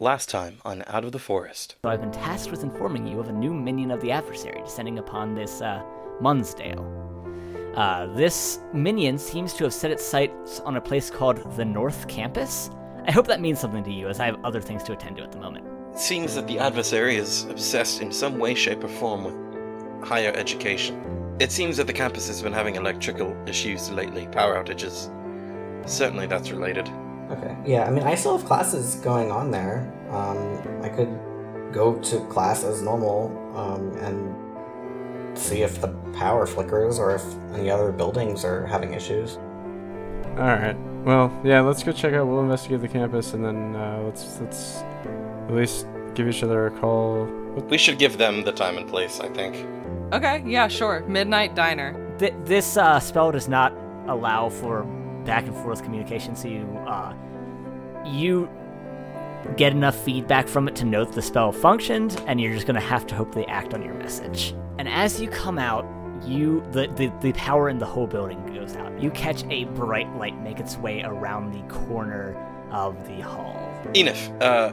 Last time on Out of the Forest. So I've been tasked with informing you of a new minion of the adversary descending upon this uh, Munsdale. Uh, this minion seems to have set its sights on a place called the North Campus. I hope that means something to you, as I have other things to attend to at the moment. It seems that the adversary is obsessed in some way, shape, or form with higher education. It seems that the campus has been having electrical issues lately, power outages. Certainly that's related. Okay. Yeah, I mean, I still have classes going on there. Um, I could go to class as normal um, and see if the power flickers or if any other buildings are having issues. All right. Well, yeah. Let's go check out. We'll investigate the campus, and then uh, let's let's at least give each other a call. We should give them the time and place, I think. Okay, yeah, sure. Midnight Diner. Th- this uh, spell does not allow for back and forth communication, so you uh, you get enough feedback from it to know that the spell functioned, and you're just gonna have to hope they act on your message. And as you come out, you the, the the power in the whole building goes out. You catch a bright light make its way around the corner of the hall. Enif, uh,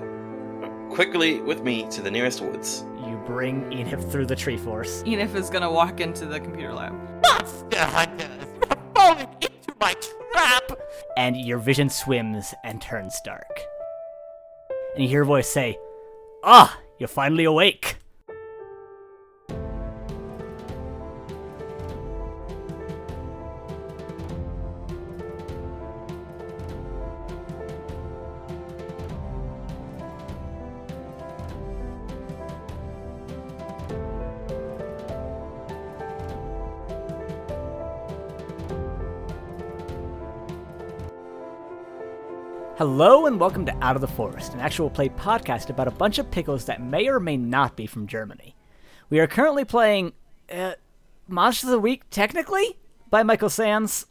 quickly with me to the nearest woods. You bring Enif through the tree force. Enif is gonna walk into the computer lab. Monster hunters! You're falling into my trap! And your vision swims and turns dark. And you hear a voice say, Ah, you're finally awake. Hello and welcome to Out of the Forest, an actual play podcast about a bunch of pickles that may or may not be from Germany. We are currently playing uh, Monster of the Week, technically, by Michael Sands.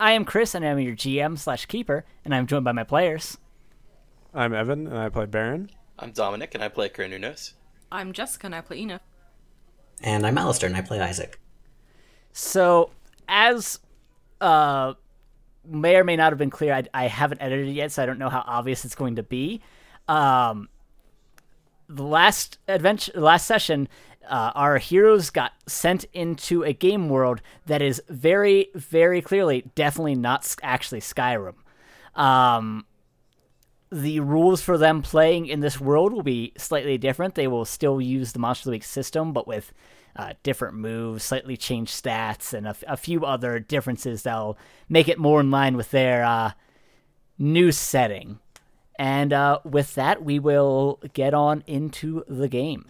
I am Chris, and I am your GM slash keeper, and I'm joined by my players. I'm Evan, and I play Baron. I'm Dominic, and I play Kernunos. I'm Jessica and I play Enif. And I'm Alistair, and I play Isaac. So, as uh, may or may not have been clear, I, I haven't edited it yet, so I don't know how obvious it's going to be. Um, the last adventure, last session, uh, our heroes got sent into a game world that is very, very clearly, definitely not actually Skyrim. Um, the rules for them playing in this world will be slightly different. They will still use the Monster of the Week system, but with uh, different moves, slightly changed stats, and a, f- a few other differences that'll make it more in line with their uh, new setting. And uh, with that, we will get on into the game.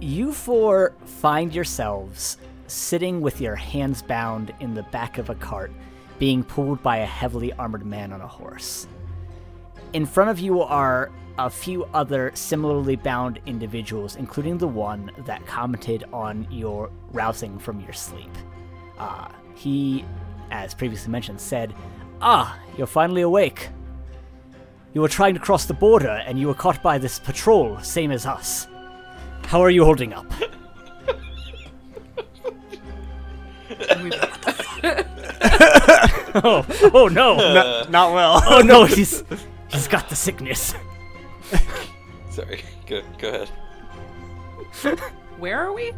You four find yourselves sitting with your hands bound in the back of a cart, being pulled by a heavily armored man on a horse. In front of you are a few other similarly bound individuals, including the one that commented on your rousing from your sleep. Uh, he, as previously mentioned, said, Ah, you're finally awake. You were trying to cross the border and you were caught by this patrol, same as us. How are you holding up? oh, oh no! Not, not well. Oh no, he's he's got the sickness. Sorry, go, go ahead. Where are we?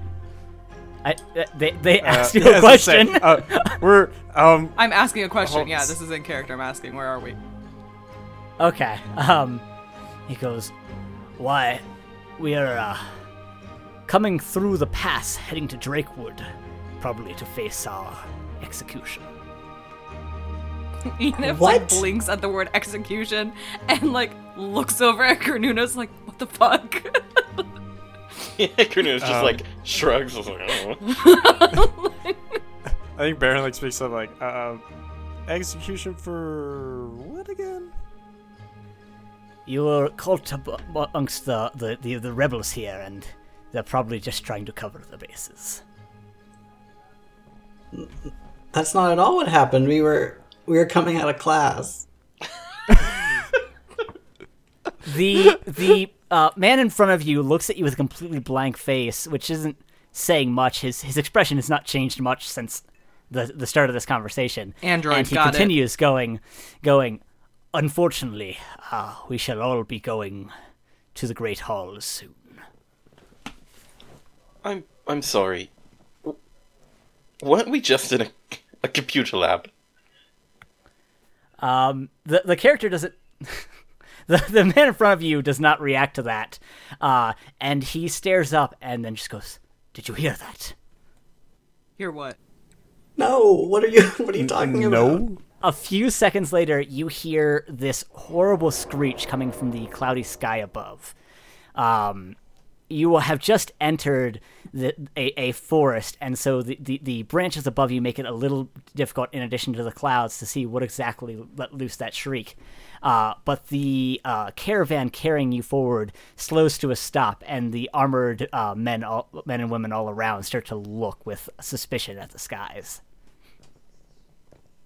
I, uh, they they Uh, asked you yeah, a I was gonna say, question. uh, we're um. I'm asking a question. Hold- Yeah, this is in character. I'm asking, where are we? Okay. Um, he goes, "Why, we are uh, coming through the pass, heading to Drakewood, probably to face our execution." Enif like blinks at the word execution and like looks over at Kernunos like, what the fuck? Yeah, Kernunos just Um, like shrugs. I was like, oh. I think Baron like speaks up like uh, execution for what again? You were caught up amongst the, the, the, the rebels here, and they're probably just trying to cover the bases. That's not at all what happened. We were we were coming out of class. The the uh, man in front of you looks at you with a completely blank face, which isn't saying much. His his expression has not changed much since the the start of this conversation. Android, and he got it. continues going, going. Unfortunately, uh, we shall all be going to the great Hall soon. I'm I'm sorry. W- Weren't we just in a, a computer lab? Um, the the character doesn't. the the man in front of you does not react to that, uh, and he stares up and then just goes, "Did you hear that?" Hear what? No, what are you? What are you talking about? No. A few seconds later, you hear this horrible screech coming from the cloudy sky above. Um, you will have just entered the, a, a forest, and so the, the, the branches above you make it a little difficult, in addition to the clouds, to see what exactly let loose that shriek. Uh, but the uh, caravan carrying you forward slows to a stop, and the armored uh, men, all, men and women all around start to look with suspicion at the skies.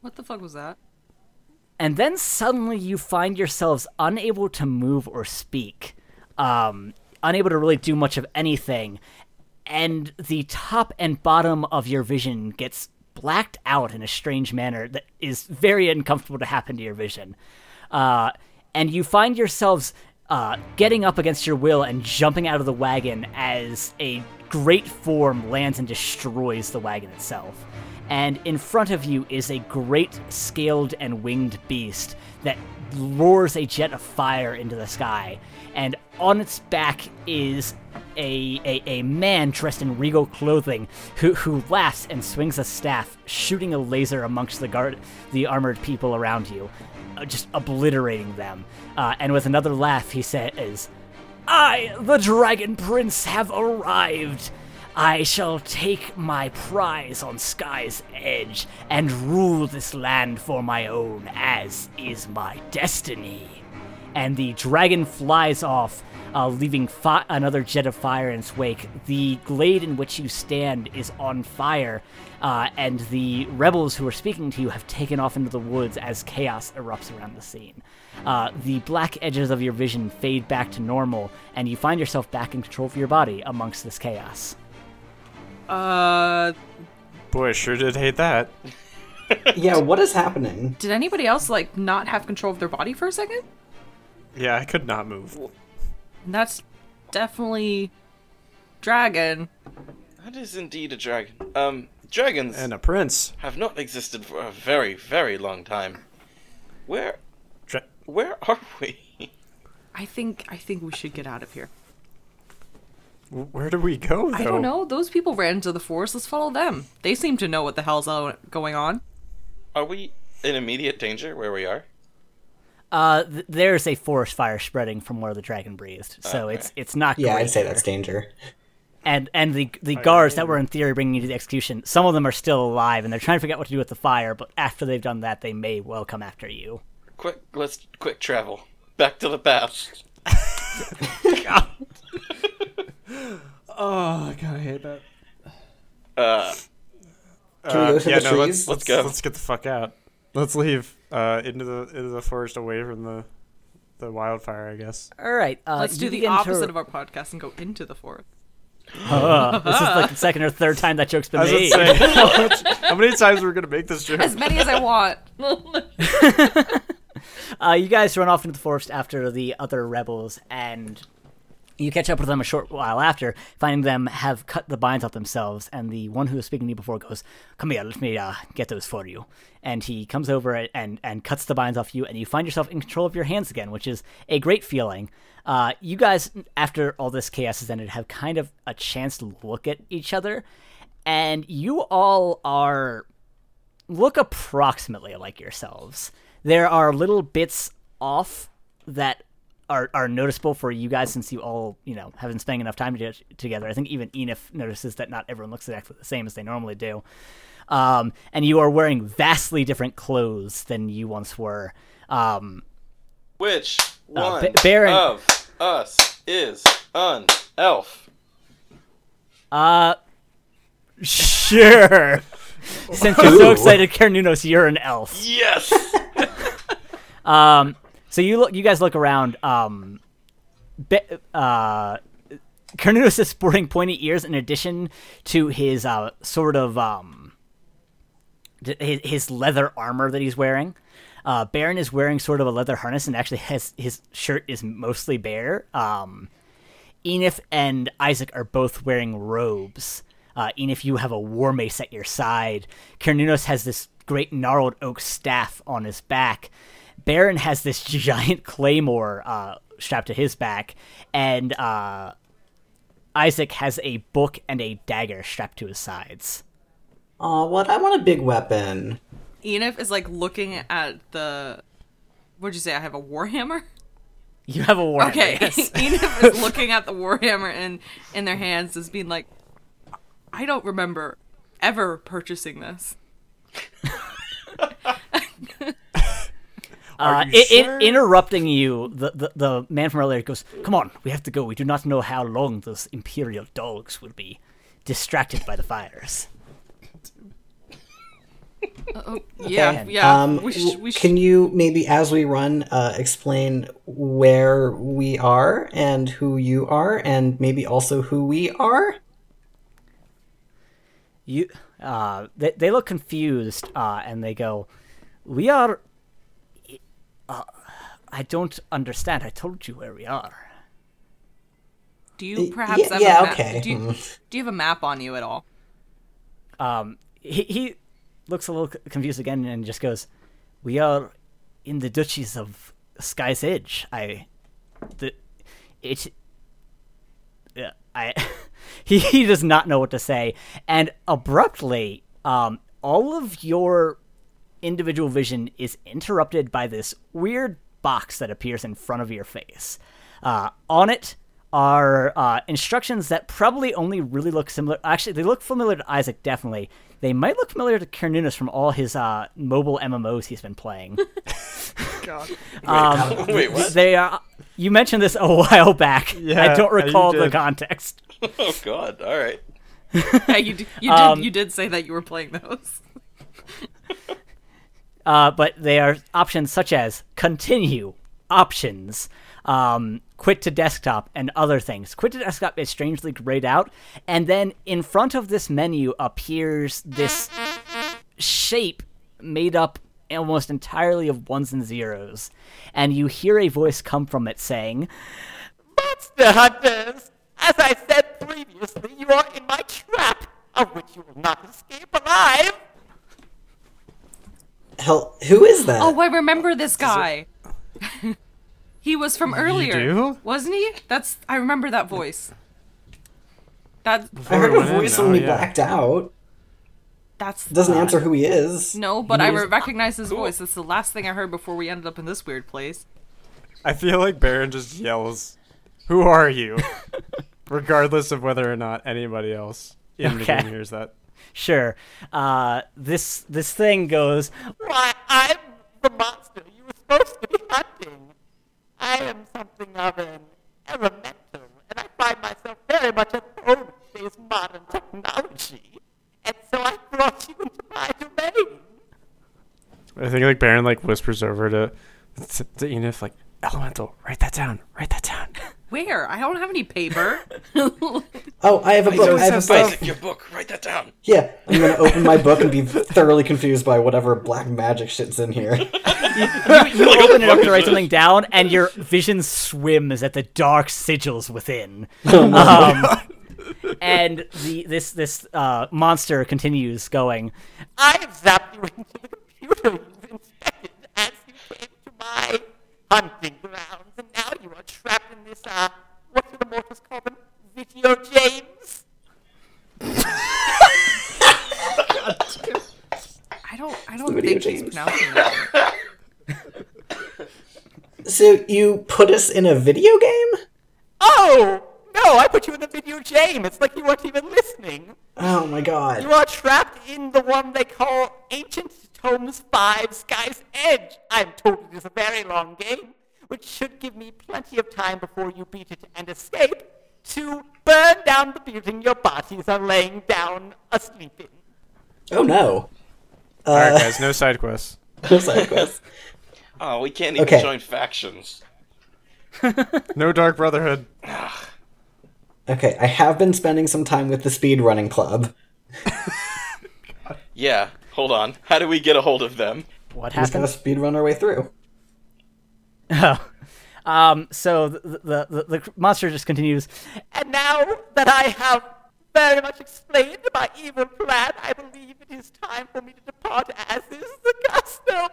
What the fuck was that? and then suddenly you find yourselves unable to move or speak, um, unable to really do much of anything, and the top and bottom of your vision gets blacked out in a strange manner that is very uncomfortable to happen to your vision. Uh, and you find yourselves uh, getting up against your will and jumping out of the wagon as a great form lands and destroys the wagon itself and in front of you is a great scaled and winged beast that roars a jet of fire into the sky. And on its back is a, a, a man dressed in regal clothing who, who laughs and swings a staff, shooting a laser amongst the guard the armored people around you, uh, just obliterating them. Uh, and with another laugh, he says, I, the Dragon Prince, have arrived. I shall take my prize on Sky's Edge and rule this land for my own, as is my destiny. And the dragon flies off, uh, leaving fi- another jet of fire in its wake. The glade in which you stand is on fire, uh, and the rebels who are speaking to you have taken off into the woods as chaos erupts around the scene. Uh, the black edges of your vision fade back to normal, and you find yourself back in control of your body amongst this chaos. Uh, Boy, I sure did hate that. Yeah, what is happening? did anybody else like not have control of their body for a second? Yeah, I could not move. And that's definitely dragon. That is indeed a dragon. Um, dragons And a prince. have not existed for a very, very long time. Where, Dra- where are we? I think I think we should get out of here. Where do we go, though? I don't know. Those people ran into the forest. Let's follow them. They seem to know what the hell's going on. Are we in immediate danger where we are? Uh, th- there's a forest fire spreading from where the dragon breathed, so Okay. it's it's not. Yeah, great I'd say here. that's danger. And and the the guards that were in theory bringing you to the execution, some of them are still alive, and they're trying to figure out what to do with the fire. But after they've done that, they may well come after you. Quick, let's quick travel back to the past. Oh, God, I hate that. Uh, Can we go to yeah, the no, trees? let's, Let's go. Let's get the fuck out. Let's leave uh, into the into the forest, away from the the wildfire. I guess. All right, uh, Let's do the begin to- opposite of our podcast and go into the forest. Uh, this is like the second or third time that joke's been made. say, how, much- how many times we're gonna make this joke? As many as I want. Uh, you guys run off into the forest after the other rebels, and you catch up with them a short while after, finding them have cut the binds off themselves. And the one who was speaking to you before goes, "Come here, let me uh, get those for you." And he comes over and and cuts the binds off you, and you find yourself in control of your hands again, which is a great feeling. Uh, you guys, after all this chaos has ended, have kind of a chance to look at each other, and you all are look approximately like yourselves. There are little bits off that are, are noticeable for you guys since you all, you know, have been spending enough time to, together. I think even Enif notices that not everyone looks exactly the same as they normally do. Um, and you are wearing vastly different clothes than you once were. Um, which Uh, one Baron- of us is an elf? uh, sure. Since you're so excited, Kernunos, you're an elf. Yes. Um, so you look, you guys look around. Um, Be- uh, Kernunos is sporting pointy ears in addition to his uh, sort of um, his, his leather armor that he's wearing. Uh, Baron is wearing sort of a leather harness and actually has his shirt is mostly bare. Um, Enif and Isaac are both wearing robes. Uh, Enif, you have a war mace at your side. Kernunos has this great gnarled oak staff on his back. Baron has this giant claymore uh, strapped to his back, and uh, Isaac has a book and a dagger strapped to his sides. Aw, what? I want a big weapon. Enif is like looking at the. What'd you say? I have a warhammer. You have a war. Okay, yes. Enif is looking at the warhammer in in their hands, as being like, I don't remember ever purchasing this. Uh, you i- i- sure? interrupting you, the, the the man from earlier goes, "Come on, we have to go. We do not know how long those imperial dogs will be distracted by the fires." Oh, yeah, Okay. yeah. Um, we sh- we sh- can you maybe, as we run, uh, explain where we are and who you are, and maybe also who we are? You, uh, they, they look confused, uh, and they go, "We are. Uh, I don't understand. I told you where we are." Do you perhaps yeah, have yeah, a map? okay. Do you, Mm. do you have a map on you at all? Um, he, he looks a little confused again and just goes, "We are in the duchies of Sky's Edge. I, the, it, yeah, I." he he does not know what to say, and abruptly, um, all of your individual vision is interrupted by this weird box that appears in front of your face. Uh, on it are uh, instructions that probably only really look similar. Actually, they look familiar to Isaac, definitely. They might look familiar to Kernunos from all his uh, mobile MMOs he's been playing. Um, Wait, what? They are. You mentioned this a while back. I don't recall the context. Oh God! All right. Yeah, you d- you Um, did you did say that you were playing those. Uh, but they are options such as continue, options, um, quit to desktop, and other things. Quit to desktop is strangely grayed out, and then in front of this menu appears this shape made up almost entirely of ones and zeros, and you hear a voice come from it saying, Monster Hunters! As I said previously, you are in my trap, of which you will not escape alive! Hell, who is that? Oh, I remember this guy. he was from earlier, do? wasn't he? That's I remember that voice. That I heard a voice when we yeah. blacked out. that's Doesn't answer who he is. No, but I He is- recognize his voice. It's the last thing I heard before we ended up in this weird place. I feel like Baron just yells, "Who are you?" Regardless of whether or not anybody else in the game hears that. Sure. Uh, this this thing goes. Why, I'm the monster you were supposed to be hunting. I am something of an elemental, and I find myself very much at home with today's modern technology. And so I brought you into my domain. I think like Baron like whispers over to to Enif like, "Elemental, write that down. Write that down." Where? I don't have any paper. Oh, I have a book. I have a book. Isaac, your book. Write that down. Yeah, I'm gonna open my book and be thoroughly confused by whatever black magic shit's in here. You open it up to write something down, and your vision swims at the dark sigils within. Um, and the this this uh, monster continues going. I've zapped you into the computer you've infected as you came to my hunting grounds, and now you are trapped in this uh, what do the mortals call them? Video James. I don't. I don't Video think he's games. pronouncing that. so you put us in a video game? Oh no! I put you in the Video game. It's like you weren't even listening. Oh my god. You are trapped in the one they call Ancient Tomes 5 Sky's Edge. I'm told it is a very long game, which should give me plenty of time before you beat it and escape to burn down the building your bodies are laying down asleep in. Oh no. All right, uh, guys, no side quests. No side quest. Oh, we can't even Okay. join factions. No Dark Brotherhood. Okay, I have been spending some time with the speedrunning club. Yeah, hold on. How do we get a hold of them? What We're just gonna happened? speed run our way through. Oh. Um, so the, the, the, the monster just continues, and now that I have very much explained my evil plan, I believe it is time for me to depart as is the custom.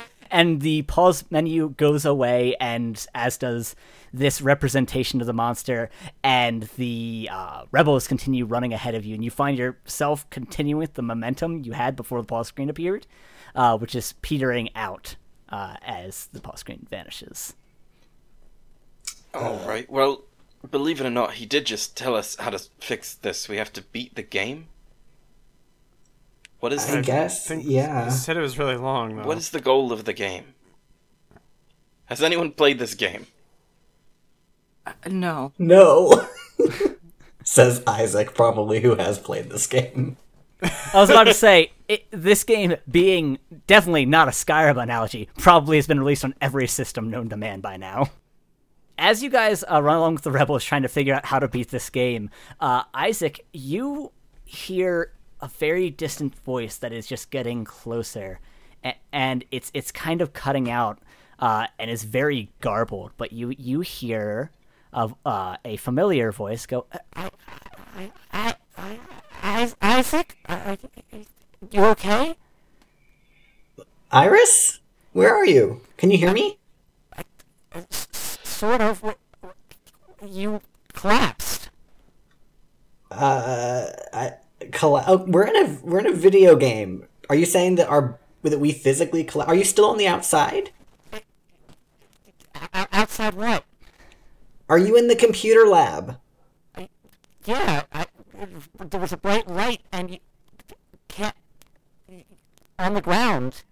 and the pause menu goes away, and as does this representation of the monster, and the uh, rebels continue running ahead of you, and you find yourself continuing with the momentum you had before the pause screen appeared, uh, which is petering out uh, as the pause screen vanishes. All right. Well, believe it or not, he did just tell us how to fix this. We have to beat the game. What is I the, guess, think yeah. You said it was really long though. what is the goal of the game? Has anyone played this game? No. No. Says Isaac, probably who has played this game. I was about to say, it, this game being definitely not a Skyrim analogy, probably has been released on every system known to man by now. As you guys uh, run along with the rebels trying to figure out how to beat this game, uh, Isaac, you hear a very distant voice that is just getting closer, a- and it's it's kind of cutting out uh, and is very garbled. But you you hear of uh, a familiar voice go, Isaac, are you okay? Iris? Where are you? Can you hear me? Sort of. You collapsed. Uh, I, colla- oh, we're in a we're in a video game. Are you saying that our that we physically colla- Are you still on the outside? outside what? Are you in the computer lab? Yeah, I, there was a bright light and you can't on the ground.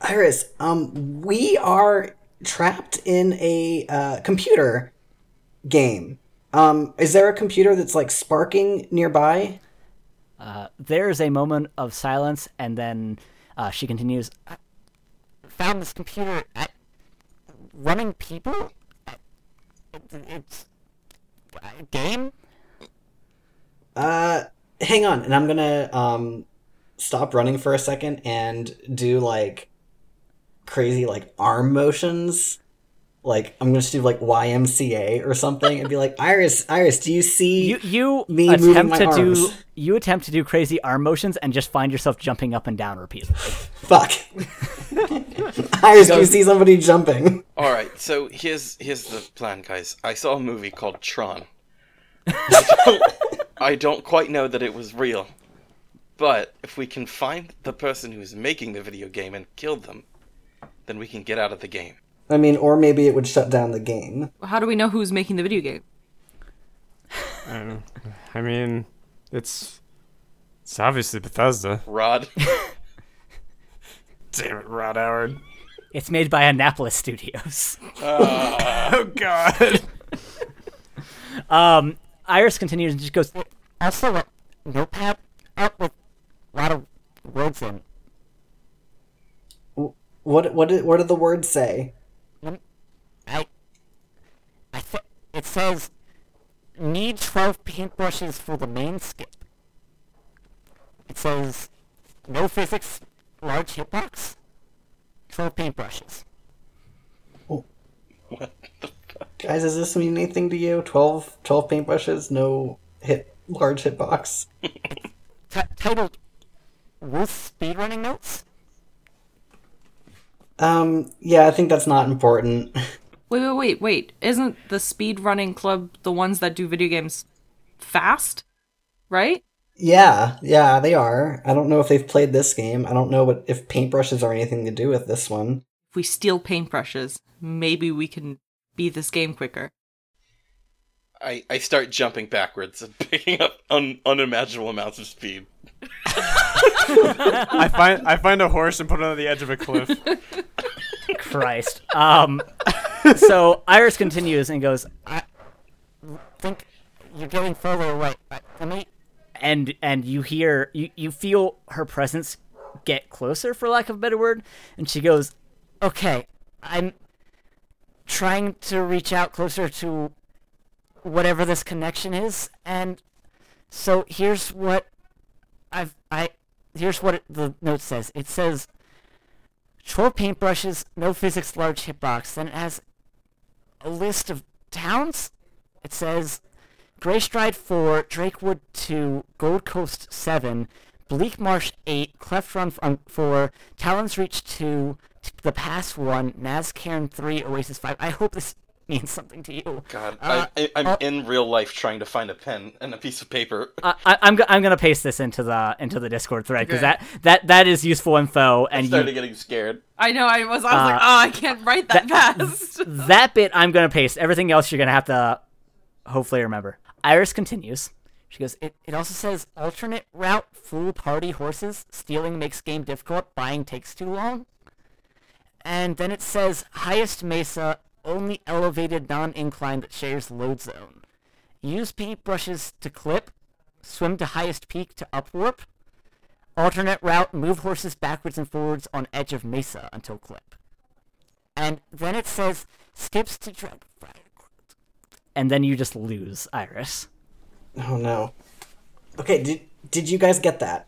Iris, um, we are trapped in a uh, computer game. Um, is there a computer that's like sparking nearby? Uh, there's a moment of silence, and then uh, she continues. I found this computer at running people. It's a game. Uh, hang on, and I'm gonna um stop running for a second and do like crazy like arm motions. Like I'm gonna do like YMCA or something and be like, Iris, Iris, do you see? You you Me attempt my to do you attempt to do crazy arm motions and just find yourself jumping up and down repeatedly. Fuck. Iris, do you see somebody jumping? All right. So here's here's the plan, guys. I saw a movie called Tron. I don't, I don't quite know that it was real, but if we can find the person who's making the video game and kill them, then we can get out of the game. I mean, or maybe it would shut down the game. How do we know who's making the video game? I, don't know. I mean, it's it's obviously Bethesda. Rod. Damn it, Rod Howard. It's made by Annapolis Studios. Oh God. Um, Iris continues and just goes. Also, a notepad out with a lot of words in. What what did, what did the words say? I, I th- it says need twelve paintbrushes for the main skip. It says no physics, large hitbox, twelve paintbrushes. Oh. what the fuck? Guys, does this mean anything to you? 12, 12 paintbrushes, no hit large hitbox. T- titled Ruth speedrunning notes. Um, yeah, I think that's not important. Wait, wait, wait, wait. Isn't the speed running club the ones that do video games fast? Right? yeah, yeah, they are. I don't know if they've played this game. I don't know what if paintbrushes are anything to do with this one. If we steal paintbrushes, maybe we can beat this game quicker. I, I start jumping backwards and picking up un, unimaginable amounts of speed. I find I find a horse and put it on the edge of a cliff. Christ. Um, so Iris continues and goes, I think you're getting further away. Let me. And and you hear you you feel her presence get closer, for lack of a better word, and she goes, "Okay, I'm trying to reach out closer to whatever this connection is, and so here's what I've I here's what it, the note says. It says twelve paintbrushes, no physics, large hitbox. Then it has a list of towns. It says Greystride four, Drakewood two, Gold Coast seven, Bleak Marsh eight, Cleft Run um, four, Talon's Reach two, T- The Pass one, Nazcairn three, Oasis five. I hope this means something to you. God, Uh, I, I, I'm uh, in real life trying to find a pen and a piece of paper. I, I- I'm I'm gonna paste this into the into the Discord thread because Okay. that that that is useful info I and started you, getting scared. I know. I was. I was like, Uh, oh, I can't write that, fast. that bit I'm gonna paste. Everything else you're gonna have to hopefully remember. Iris continues. She goes. It, it also says alternate route, fool party horses. Stealing makes game difficult. Buying takes too long. And then it says highest mesa, only elevated non-incline that shares load zone. Use paintbrushes to clip. Swim to highest peak to upwarp. Alternate route, move horses backwards and forwards on edge of mesa until clip. And then it says skips to drag. And then you just lose, Iris. Oh no. Okay, did did you guys get that?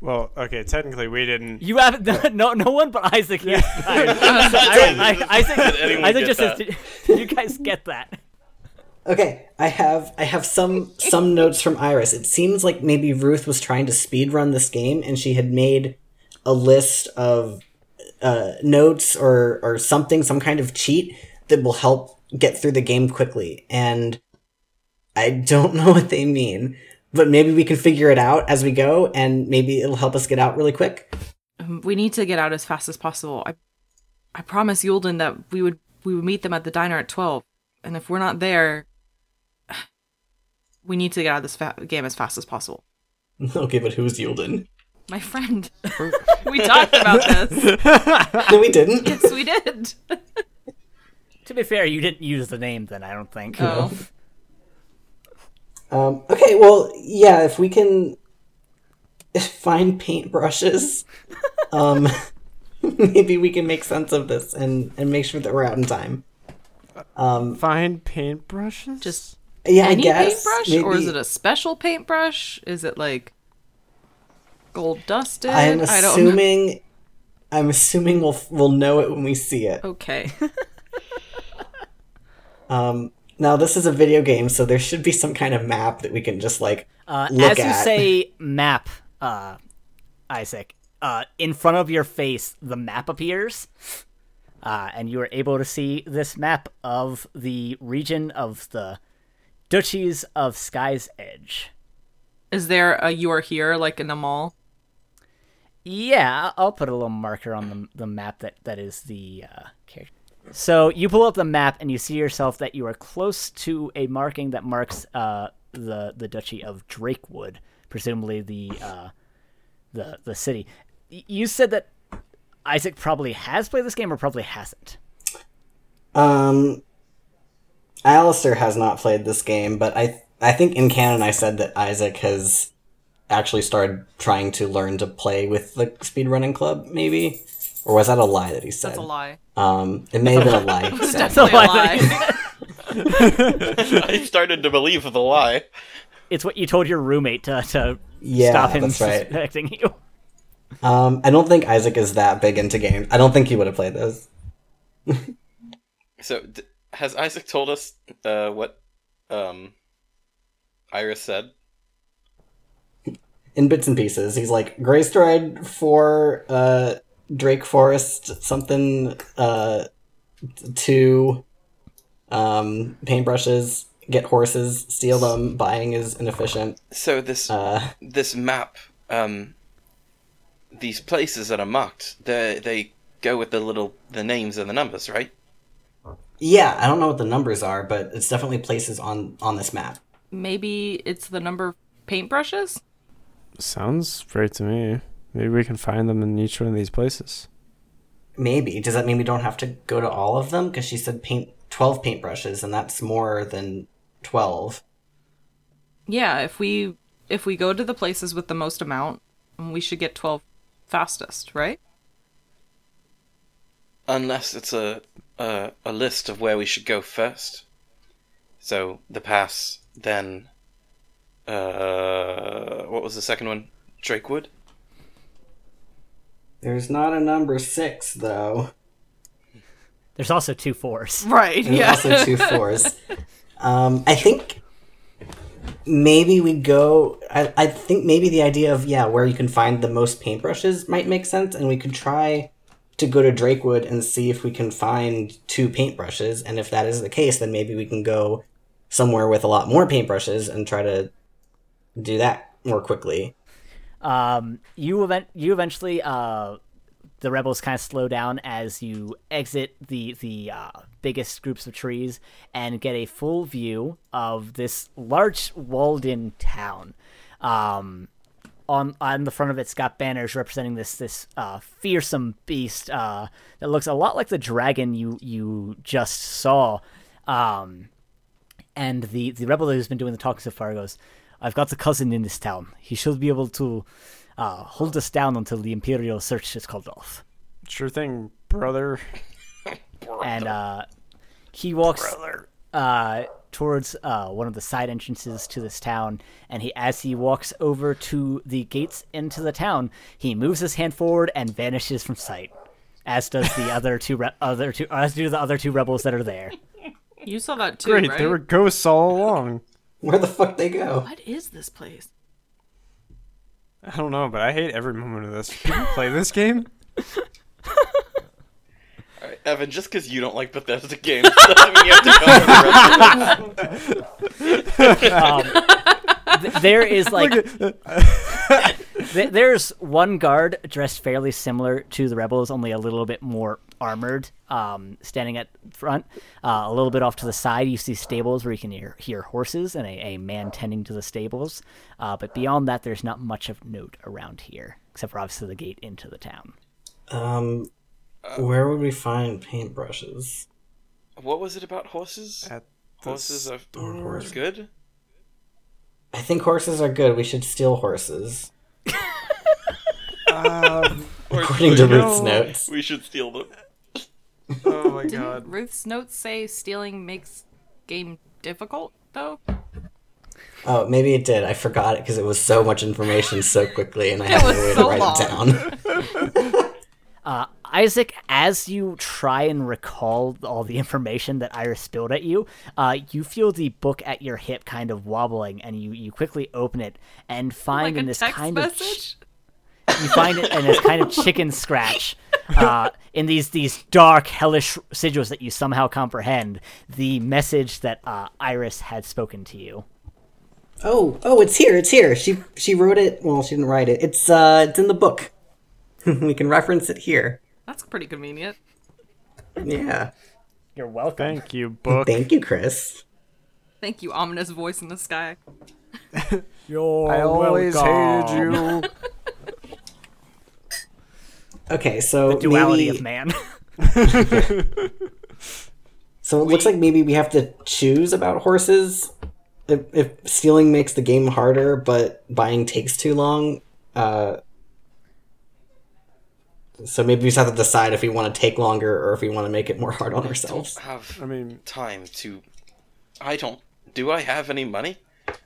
Well, okay, technically we didn't. You haven't. No, no one but Isaac. Yeah. I, I, Isaac. anyone Isaac get just says, that? did, did you guys get that? Okay, I have I have some some notes from Iris. It seems like maybe Ruth was trying to speed run this game and she had made a list of uh, notes or or something, some kind of cheat that will help get through the game quickly. And I don't know what they mean, but maybe we can figure it out as we go, and maybe it'll help us get out really quick. Um, we need to get out as fast as possible. I, I promised Yulden that we would we would meet them at the diner at twelve, and if we're not there, we need to get out of this fa- game as fast as possible. okay, but who's Yulden? My friend, we talked about this. No, we didn't. Yes, we did. To be fair, you didn't use the name then. I don't think. Oh, Um, okay, well, yeah, if we can find paintbrushes, um, maybe we can make sense of this and, and make sure that we're out in time. Um, Find paintbrushes? just yeah, I any guess. paintbrush, or is it a special paintbrush? Is it like gold dusted? I'm I don't know. assuming. I'm assuming we'll we'll know it when we see it. Okay. Um, now this is a video game, so there should be some kind of map that we can just like Uh, look at. as you at. say map, uh, Isaac, uh, in front of your face, the map appears, uh, and you are able to see this map of the region of the duchies of Sky's Edge. Is there a you are here like in the mall? Yeah, I'll put a little marker on the, the map that, that is the uh, character. So you pull up the map and you see yourself that you are close to a marking that marks uh, the the duchy of Drakewood, presumably the uh, the the city. You said that Isaac probably has played this game or probably hasn't. Um, Alistair has not played this game, but I I think in canon I said that Isaac has actually started trying to learn to play with the speedrunning club, maybe, or was that a lie that he said? That's a lie. Um, it may have been a lie. he said. definitely a lie. lie. I started to believe the lie. It's what you told your roommate to, to Yeah, stop him that's right. suspecting you. Um, I don't think Isaac is that big into games. I don't think he would have played this. So, d- has Isaac told us uh, what um, Iris said? in bits and pieces. He's like Greystride for uh, Drake Forest something uh, to um, paintbrushes. Get horses, steal them. Buying is inefficient. So this Uh, this map, um, these places that are marked, they they go with the little the names and the numbers, right? yeah, I don't know what the numbers are, but it's definitely places on on this map. Maybe it's the number of paintbrushes? Sounds right to me. Maybe we can find them in each one of these places. Maybe does that mean we don't have to go to all of them? Because she said paint twelve paintbrushes, and that's more than twelve. Yeah, if we if we go to the places with the most amount, we should get 12 fastest, right? Unless it's a a, a list of where we should go first. So the pass, then Uh, what was the second one? Drakewood. There's not a number six though. There's also two fours. Right. There's yeah. also two fours. Um, I think maybe we go. I, I think maybe the idea of yeah, where you can find the most paintbrushes might make sense, and we could try to go to Drakewood and see if we can find two paintbrushes. And if that is the case, then maybe we can go somewhere with a lot more paintbrushes and try to do that more quickly. Um, you event you eventually uh, the rebels kind of slow down as you exit the the uh, biggest groups of trees and get a full view of this large walled-in town. Um, on on the front of it's got banners representing this this uh, fearsome beast uh, that looks a lot like the dragon you you just saw. Um, and the the rebel who's been doing the talking so far goes, "I've got a cousin in this town. He should be able to uh, hold us down until the imperial search is called off." Sure thing, brother. And uh, he walks uh, towards uh, one of the side entrances to this town, and he as he walks over to the gates into the town, he moves his hand forward and vanishes from sight. As does the other two re- other two as do the other two rebels that are there. You saw that too, Great, right? there were ghosts all along. Where the fuck they go? What is this place? I don't know, but I hate every moment of this. People play this game? Alright, Evan, just because you don't like Bethesda games doesn't mean you have to cover the rest of um, Th- there is like th- there's one guard dressed fairly similar to the rebels, only a little bit more armored, um, standing at front. Uh, a little bit off to the side, you see stables where you can hear, hear horses and a, a man tending to the stables. Uh, but beyond that, there's not much of note around here, except for obviously the gate into the town. Um, where would we find paintbrushes? What was it about horses? At Horses are store. good? I think horses are good. We should steal horses. Um, According to No. Ruth's notes. we should steal them. oh my Didn't god. Ruth's notes say stealing makes game difficult though? Oh, maybe it did. I forgot it because it was so much information so quickly, and I had no way so to write long. it down. Uh, Isaac, as you try and recall all the information that Iris spilled at you, uh, you feel the book at your hip kind of wobbling, and you, you quickly open it and find Like in this text kind of message? You find it in this kind of chicken scratch uh, in these these dark hellish sigils that you somehow comprehend the message that uh, Iris had spoken to you. Oh, oh, it's here. It's here. She she wrote it. Well, she didn't write it. It's uh, it's in the book. we can reference it here. That's pretty convenient. Yeah. You're welcome. Thank you, book. Thank you, Chris. Thank you, ominous voice in the sky. You're I always hated you. Okay, so Duality maybe of man. so it looks like maybe we have to choose about horses. If, if stealing makes the game harder, but buying takes too long, uh, so maybe we just have to decide if we want to take longer or if we want to make it more hard on ourselves. have I mean, time to. I don't. Do I have any money?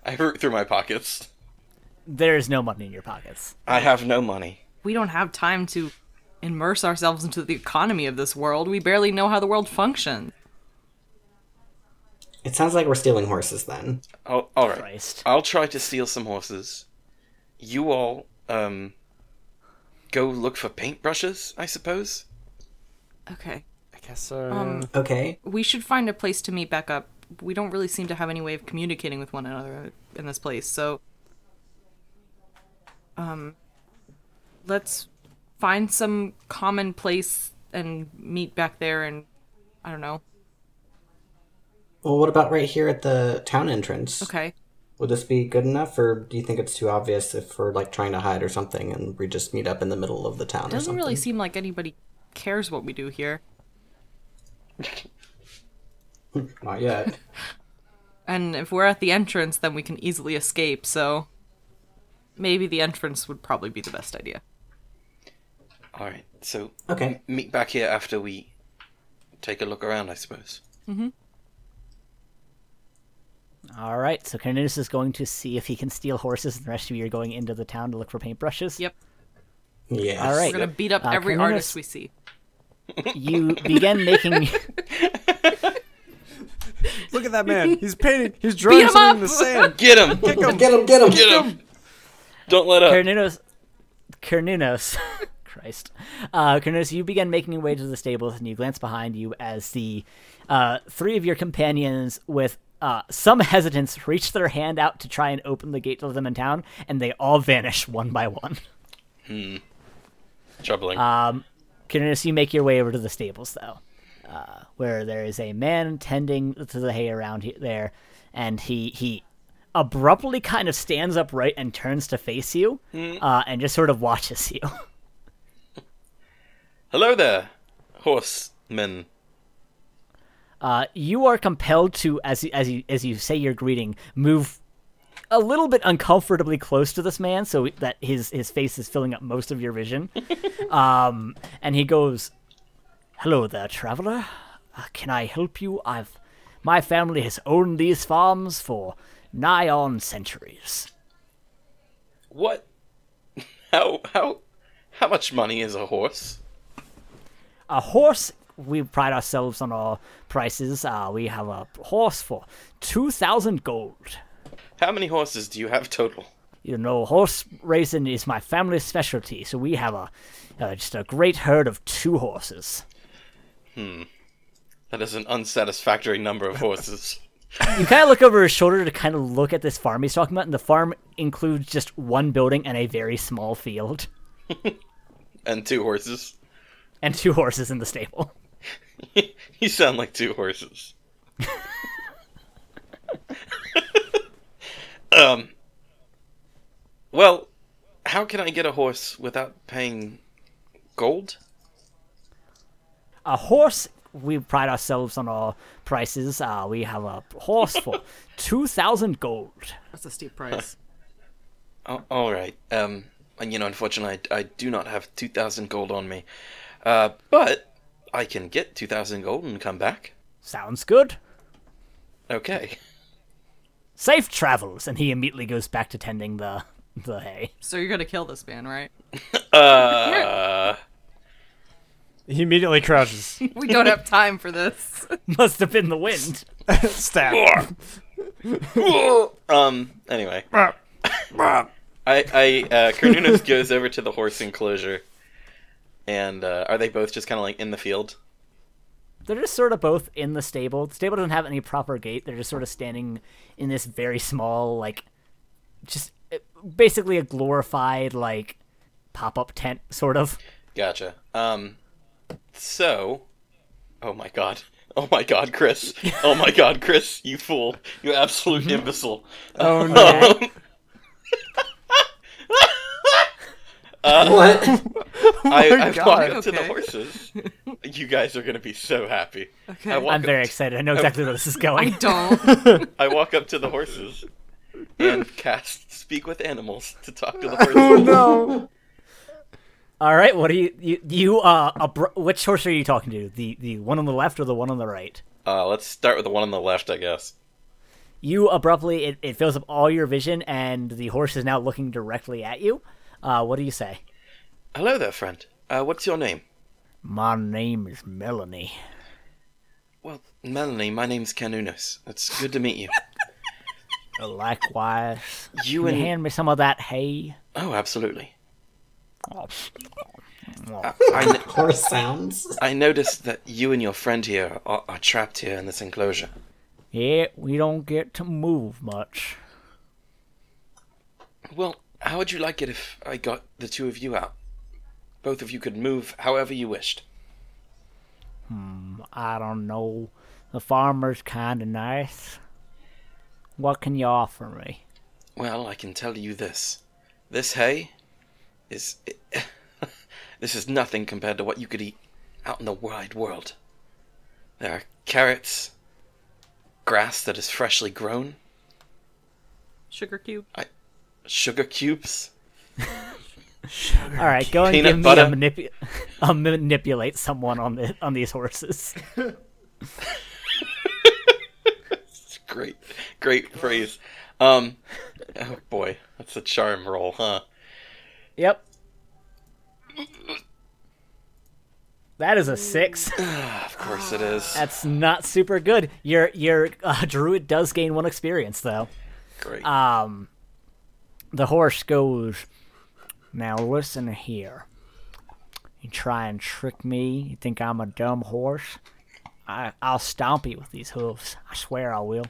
I root through my pockets. there is no money in your pockets. I have no money. We don't have time to immerse ourselves into the economy of this world. We barely know how the world functions. It sounds like we're stealing horses then. Oh, all right. Christ. I'll try to steal some horses. You all, um, go look for paintbrushes, I suppose. Okay. I guess so. Um, Okay. We should find a place to meet back up. We don't really seem to have any way of communicating with one another in this place, so um let's find some common place and meet back there and I don't know. Well, what about right here at the town entrance? Okay. Would this be good enough, or do you think it's too obvious if we're like trying to hide or something, and we just meet up in the middle of the town or Doesn't really seem like anybody cares what we do here. Not yet. And if we're at the entrance, then we can easily escape, so maybe the entrance would probably be the best idea. All right. So Okay. meet back here after we take a look around, I suppose. All right, so Kernunos is going to see if he can steal horses, and the rest of you are going into the town to look for paintbrushes. Yep. Yes. All right. We're gonna beat up Uh, every Cornelius- artist we see. You begin making. Look at that man. He's painting. He's drawing him something in the sand. Get him! Get him! Get him! Get him! Don't let up. Kernunos, Kernunos, Christ, uh, Kernunos, you begin making your way to the stables, and you glance behind you as the uh, three of your companions, with uh, some hesitance, reach their hand out to try and open the gate to them in town, and they all vanish one by one. Hmm. Troubling. Um, Kernunos, you make your way over to the stables, though, uh, where there is a man tending to the hay around he- there, and he he abruptly kind of stands upright and turns to face you, uh, and just sort of watches you. Hello there, horsemen. Uh, you are compelled to, as you, as you as you say your greeting, move a little bit uncomfortably close to this man, so that his his face is filling up most of your vision. um, and he goes, "Hello there, traveler. Uh, can I help you? I've my family has owned these farms for nigh on centuries. What? How how how much money is a horse? A horse." We pride ourselves on our prices. Uh, we have a horse for two thousand gold. How many horses do you have total? you know, horse racing is my family's specialty, so we have a uh, just a great herd of two horses. Hmm. That is an unsatisfactory number of horses. You kind of look over his shoulder to kind of look at this farm he's talking about, and the farm includes just one building and a very small field, and two horses. And two horses in the stable. you sound like two horses. um. Well, how can I get a horse without paying gold? A horse, we pride ourselves on our prices. Uh, we have a horse for two thousand gold. That's a steep price. Oh, all right. Um, and you know, unfortunately, I, I do not have two thousand gold on me. Uh, but I can get two thousand gold and come back. Sounds good. Okay. Safe travels, and he immediately goes back to tending the the hay. so you're gonna kill this man, right? Uh, He immediately crouches. We don't have time for this. Must have been the wind. Stab. um. Anyway, I, I, uh, Kernunos goes over to the horse enclosure, and uh, are they both just kind of like in the field? They're just sort of both in the stable. The stable doesn't have any proper gate. They're just sort of standing in this very small, like, just basically a glorified, like, pop up tent, sort of. Gotcha. Um. So, oh my god. Oh my god, Chris. Oh my god, Chris, you fool. You absolute imbecile. Oh no. What? I, I God. walk up to the horses. You guys are gonna be so happy. Okay. I walk I'm up very excited. I know exactly where this is going. I don't. I walk up to the horses and cast speak with animals to talk to the horses. Oh no. All right, what are you you, you uh abr- which horse are you talking to? The the one on the left or the one on the right? Uh, let's start with the one on the left, I guess. You abruptly it, it fills up all your vision, and the horse is now looking directly at you. Uh, what do you say? Hello there, friend. Uh, what's your name? My name is Melanie. Well, Melanie, my name's Kernunos. It's good to meet you. Likewise. You Can you and hand me some of that hay? oh, absolutely. Oh, I, n- Horse sounds. I noticed that you and your friend here are, are trapped here in this enclosure. Yeah, we don't get to move much. Well, how would you like it if I got the two of you out? Both of you could move however you wished. Hmm, I don't know. The farmer's kind of nice. What can you offer me? Well, I can tell you this. This hay is. this is nothing compared to what you could eat out in the wide world. There are carrots, grass that is freshly grown, Sugar cube. Sugar cubes. All right, go and Peanut give butter. me a, manipu- a manipulate someone on the on these horses. great, great phrase. Um, oh boy, that's a charm roll, huh? Yep. That is a six. Of course it is. That's not super good. Your your uh, druid does gain one experience though. Great. Um, the horse goes. Now listen here. You try and trick me? You think I'm a dumb horse? I I'll stomp you with these hooves. I swear I will.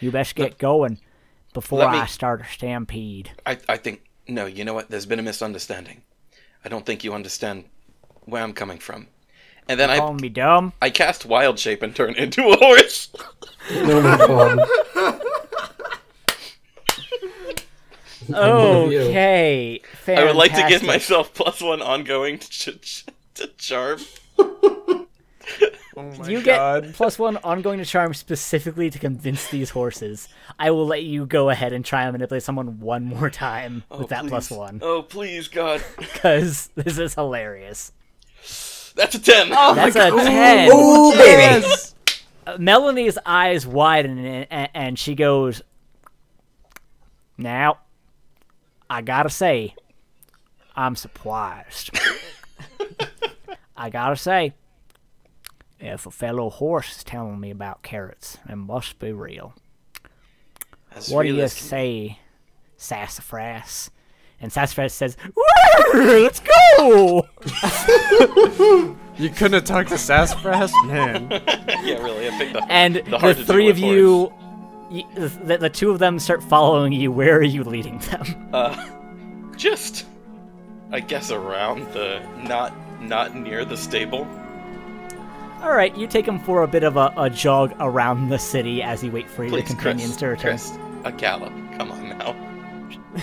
You best get going before me- I start a stampede. I, I think no. You know what? There's been a misunderstanding. I don't think you understand where I'm coming from. And then I Calling me dumb? I cast Wild Shape and turn into a horse. Oh my god. love you. Okay. I would like to give myself plus one ongoing to, ch- ch- to charm. Oh my You god. get plus one ongoing to charm specifically to convince these horses. I will let you go ahead and try and manipulate someone one more time with Oh, that plus please. one Oh please, God, because this is hilarious. that's a ten. That's a ten. Ooh, baby. Uh, Melanie's eyes widen and, and she goes, "Now, I gotta say, I'm surprised. I gotta say, if a fellow horse is telling me about carrots, it must be real. As What do you say, Sassafras?" And Sassafras says, "Woo, "Let's go!" You couldn't have talked to Sassafras? Man. Yeah, really. I picked the And the the, hard to do three with of you, y the, the two of them start following you. Where are you leading them? Uh, just, I guess around the not not near the stable. All right, you take him for a bit of a, a jog around the city as you wait for your companions Chris, to return. Chris, a gallop. Come on now.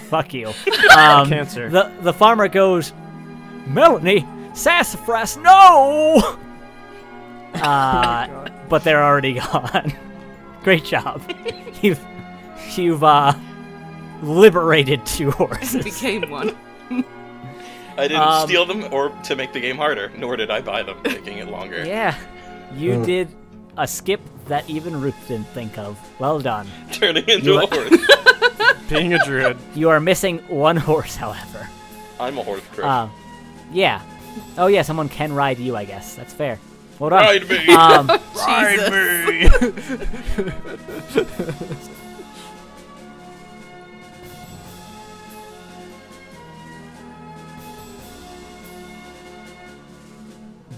Fuck you. Um, Cancer. The the farmer goes, Melanie, sassafras, no. Uh, but they're already gone. Great job. You've you've uh liberated two horses. Became one. I didn't Um, steal them or to make the game harder, nor did I buy them, making it longer. Yeah, you Mm. did a skip that even Ruth didn't think of. Well done. Turning into You- a horse. Being a druid. You are missing one horse, however. I'm a horse, Chris. Uh, yeah. Oh yeah, someone can ride you, I guess. That's fair. Well done. Ride me. Um, Jesus.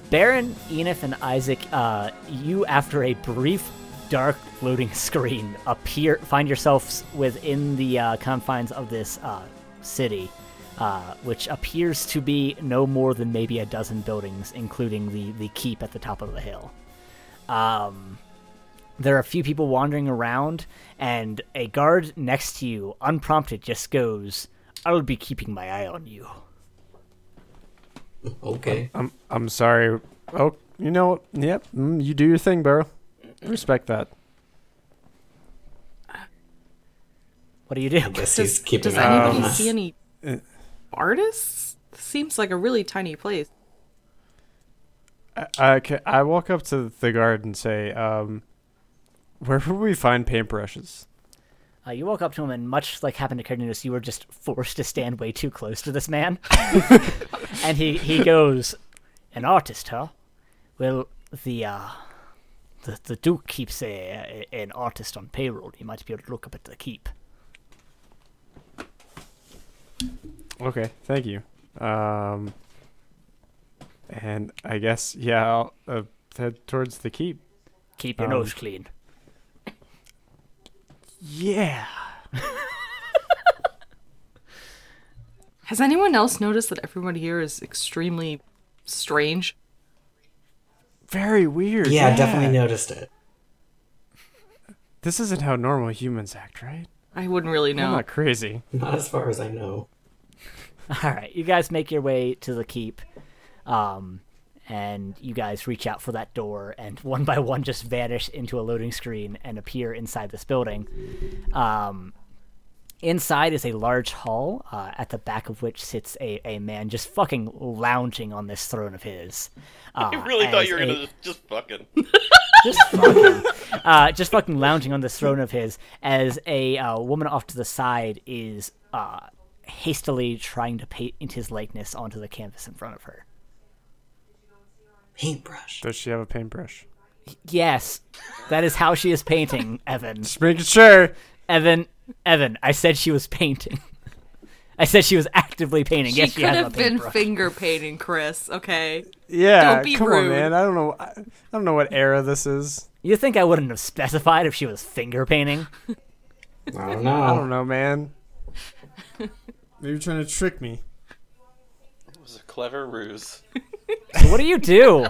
Baron, Enif, and Isaac, uh, you after a brief dark loading screen appear find yourselves within the uh, confines of this uh, city, uh, which appears to be no more than maybe a dozen buildings, including the the keep at the top of the hill. Um, there are a few people wandering around, and a guard next to you, unprompted, just goes, "I'll be keeping my eye on you." Okay. I'm I'm sorry. Oh, you know? Yep. Mm, you do your thing, Burrow. Respect that. What do you do? Guess he's keeping Does an eye on anybody us. see any uh, artists? Seems like a really tiny place. I, I, ca- I walk up to the guard and say, um, where would we find paintbrushes? Uh, you walk up to him, and much like happened to Kernunos, you were just forced to stand way too close to this man. and he, he goes, "An artist, huh? Well, the uh, the the Duke keeps a, a an artist on payroll. You might be able to look up at the keep." Okay, thank you. Um, and I guess, yeah, I'll uh, head towards the keep. Keep your Um, nose clean. Yeah. Has anyone else noticed that everyone here is extremely strange? Very weird. Yeah, I definitely noticed it. This isn't how normal humans act, right? I wouldn't really I'm know. not crazy. Not as far as I know. All right, you guys make your way to the keep, um, and you guys reach out for that door, and one by one just vanish into a loading screen and appear inside this building. Um, inside is a large hall, uh, at the back of which sits a, a man just fucking lounging on this throne of his. Uh, I really thought you were a- gonna just, fucking. just fucking, uh, just fucking lounging on this throne of his as a uh, woman off to the side is uh, hastily trying to paint his likeness onto the canvas in front of her. Paintbrush. Does she have a paintbrush? Yes, that is how she is painting, Evan. Just making sure. Evan, Evan, I said she was painting. I said she was actively painting. She yes, she could has have a been paintbrush. finger painting, Chris. Okay. Yeah, Don't be come rude. on, man. I don't know. I, I don't know what era this is. You think I wouldn't have specified if she was finger painting? I don't know. I don't know, man. Maybe you're trying to trick me. It was a clever ruse. So what do you do?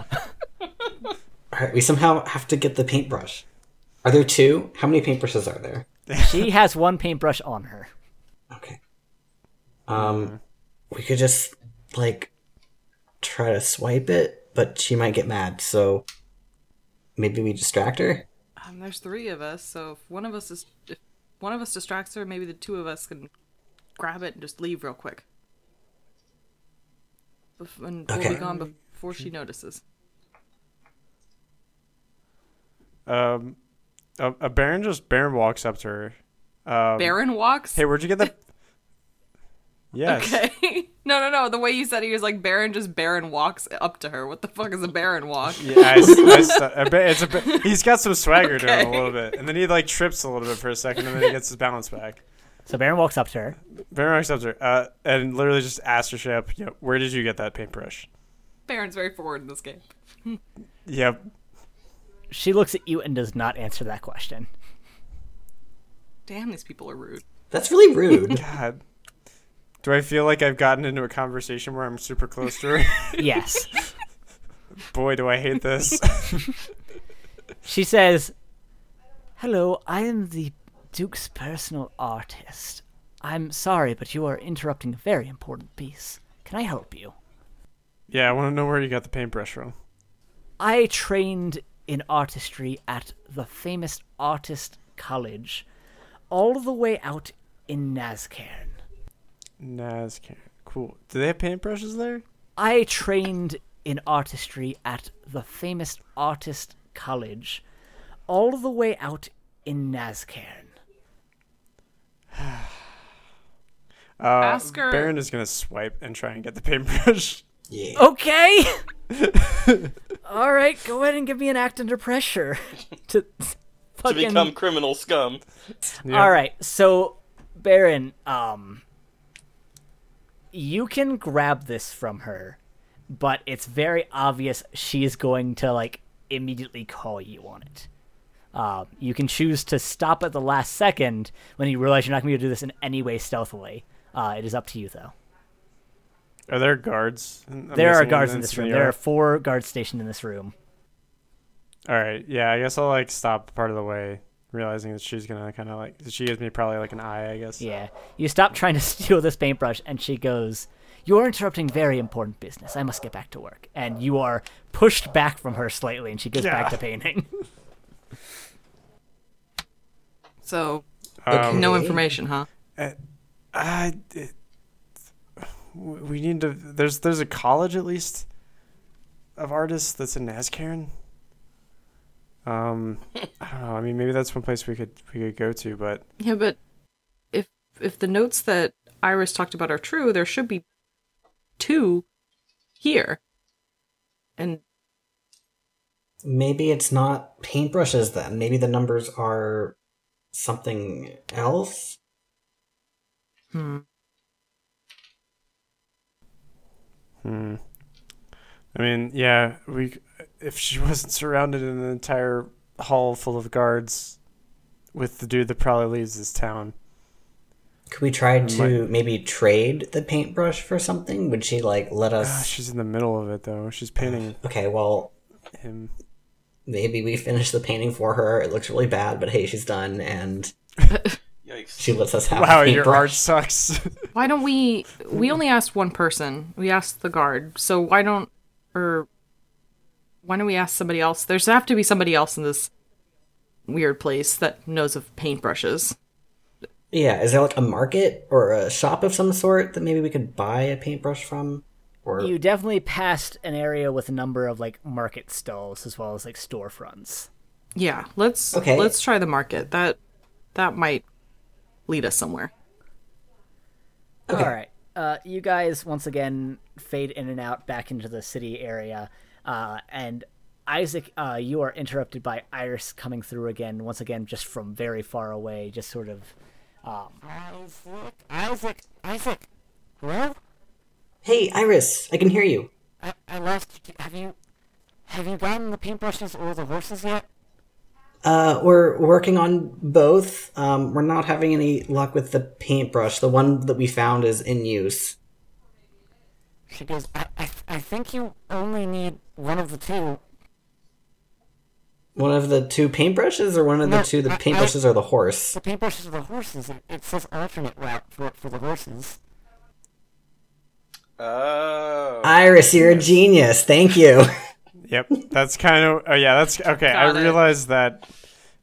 All right, we somehow have to get the paintbrush. Are there two? How many paintbrushes are there? She has one paintbrush on her. Okay. Um, we could just like try to swipe it, but she might get mad. So maybe we distract her. Um, there's three of us, so if one of us is if one of us distracts her, maybe the two of us can grab it and just leave real quick. Bef- and we'll Okay. be gone before she notices. Um, a, a Baron just Baron walks up to her. Um, Baron walks. Hey, where'd you get the? Yes. Okay. no, no, no. The way you said it, he was like Baron. Just Baron walks up to her. What the fuck is a Baron walk? Yeah, I, s- I s- a ba- it's a ba- he's got some swagger to him a little bit, and then he like trips a little bit for a second, and then he gets his balance back. So Baron walks up to her. Baron walks up to her, uh, and literally just asks her straight up, you know, "Where did you get that paintbrush?" Baron's very forward in this game. Yep. She looks at you and does not answer that question. Damn, these people are rude. That's really rude. God. Do I feel like I've gotten into a conversation where I'm super close to her? Yes. Boy, do I hate this. She says, Hello, I am the Duke's personal artist. I'm sorry, but you are interrupting a very important piece. Can I help you? yeah, I want to know where you got the paintbrush from. I trained in artistry at the famous Artist College, all the way out in Nazcairn. Nazcan. Cool. Do they have paintbrushes there? I trained in artistry at the famous Artist College, all the way out in Nazcairn. Uh, Ask her- Baron is gonna swipe and try and get the paintbrush. yeah. Okay. All right, go ahead and give me an act under pressure to To become criminal scum. Yeah. All right, so Baron, um, you can grab this from her, but it's very obvious she's going to like immediately call you on it. Uh, you can choose to stop at the last second when you realize you're not going to be able to do this in any way stealthily. Uh, it is up to you, though. Are there guards? I'm there are guards in this this room. There are four guards stationed in this room. All right. Yeah, I guess I'll like stop part of the way, realizing that she's gonna kind of like she gives me probably like an eye, I guess. Yeah. You stop trying to steal this paintbrush, and she goes, You're interrupting very important business. I must get back to work. And you are pushed back from her slightly, and she goes back to painting. So Um, no information, huh? I. It, we need to. There's there's a college at least of artists that's in Nazcairn. Um, I don't know. I mean, maybe that's one place we could we could go to, but Yeah, but if if the notes that Iris talked about are true, there should be two here. And Maybe it's not paintbrushes then. Maybe the numbers are something else. Hmm, Hmm. I mean, yeah, we if she wasn't surrounded in an entire hall full of guards with the dude that probably leaves this town. Could we try to maybe trade the paintbrush for something? Would she like let Ah, us? she's in the middle of it though. She's painting Okay, well, him. maybe we finish the painting for her. It looks really bad, but hey, she's done, and Yikes. she lets us have. Wow, the your paintbrush. art sucks. why don't we we only asked one person. We asked the guard. So why don't or why don't we ask somebody else? There's have to be somebody else in this weird place that knows of paintbrushes. Yeah, is there like a market or a shop of some sort that maybe we could buy a paintbrush from? Or you definitely passed an area with a number of like market stalls as well as like storefronts. Yeah, let's Okay. let's try the market. That that might lead us somewhere. Okay. All right. Uh, you guys once again fade in and out back into the city area, uh, and Isaac, uh, you are interrupted by Iris coming through again. Once again, just from very far away, just sort of. Um, Isaac, Isaac, Isaac. Hello? Hey, Iris, I can hear you. I, I lost. Have you, have you gotten the paintbrushes or the horses yet? Uh, we're working on both. Um, we're not having any luck with the paintbrush. The one that we found is in use. She goes. I, I, I think you only need one of the two. One of the two paintbrushes, or one of the two the I- I- paintbrushes, or the horse? The paintbrushes or the horses. It, it says alternate route for for the horses. Oh. Iris, you're a genius. Thank you. Yep, that's kind of. Oh yeah, that's okay. Got I it. realized that.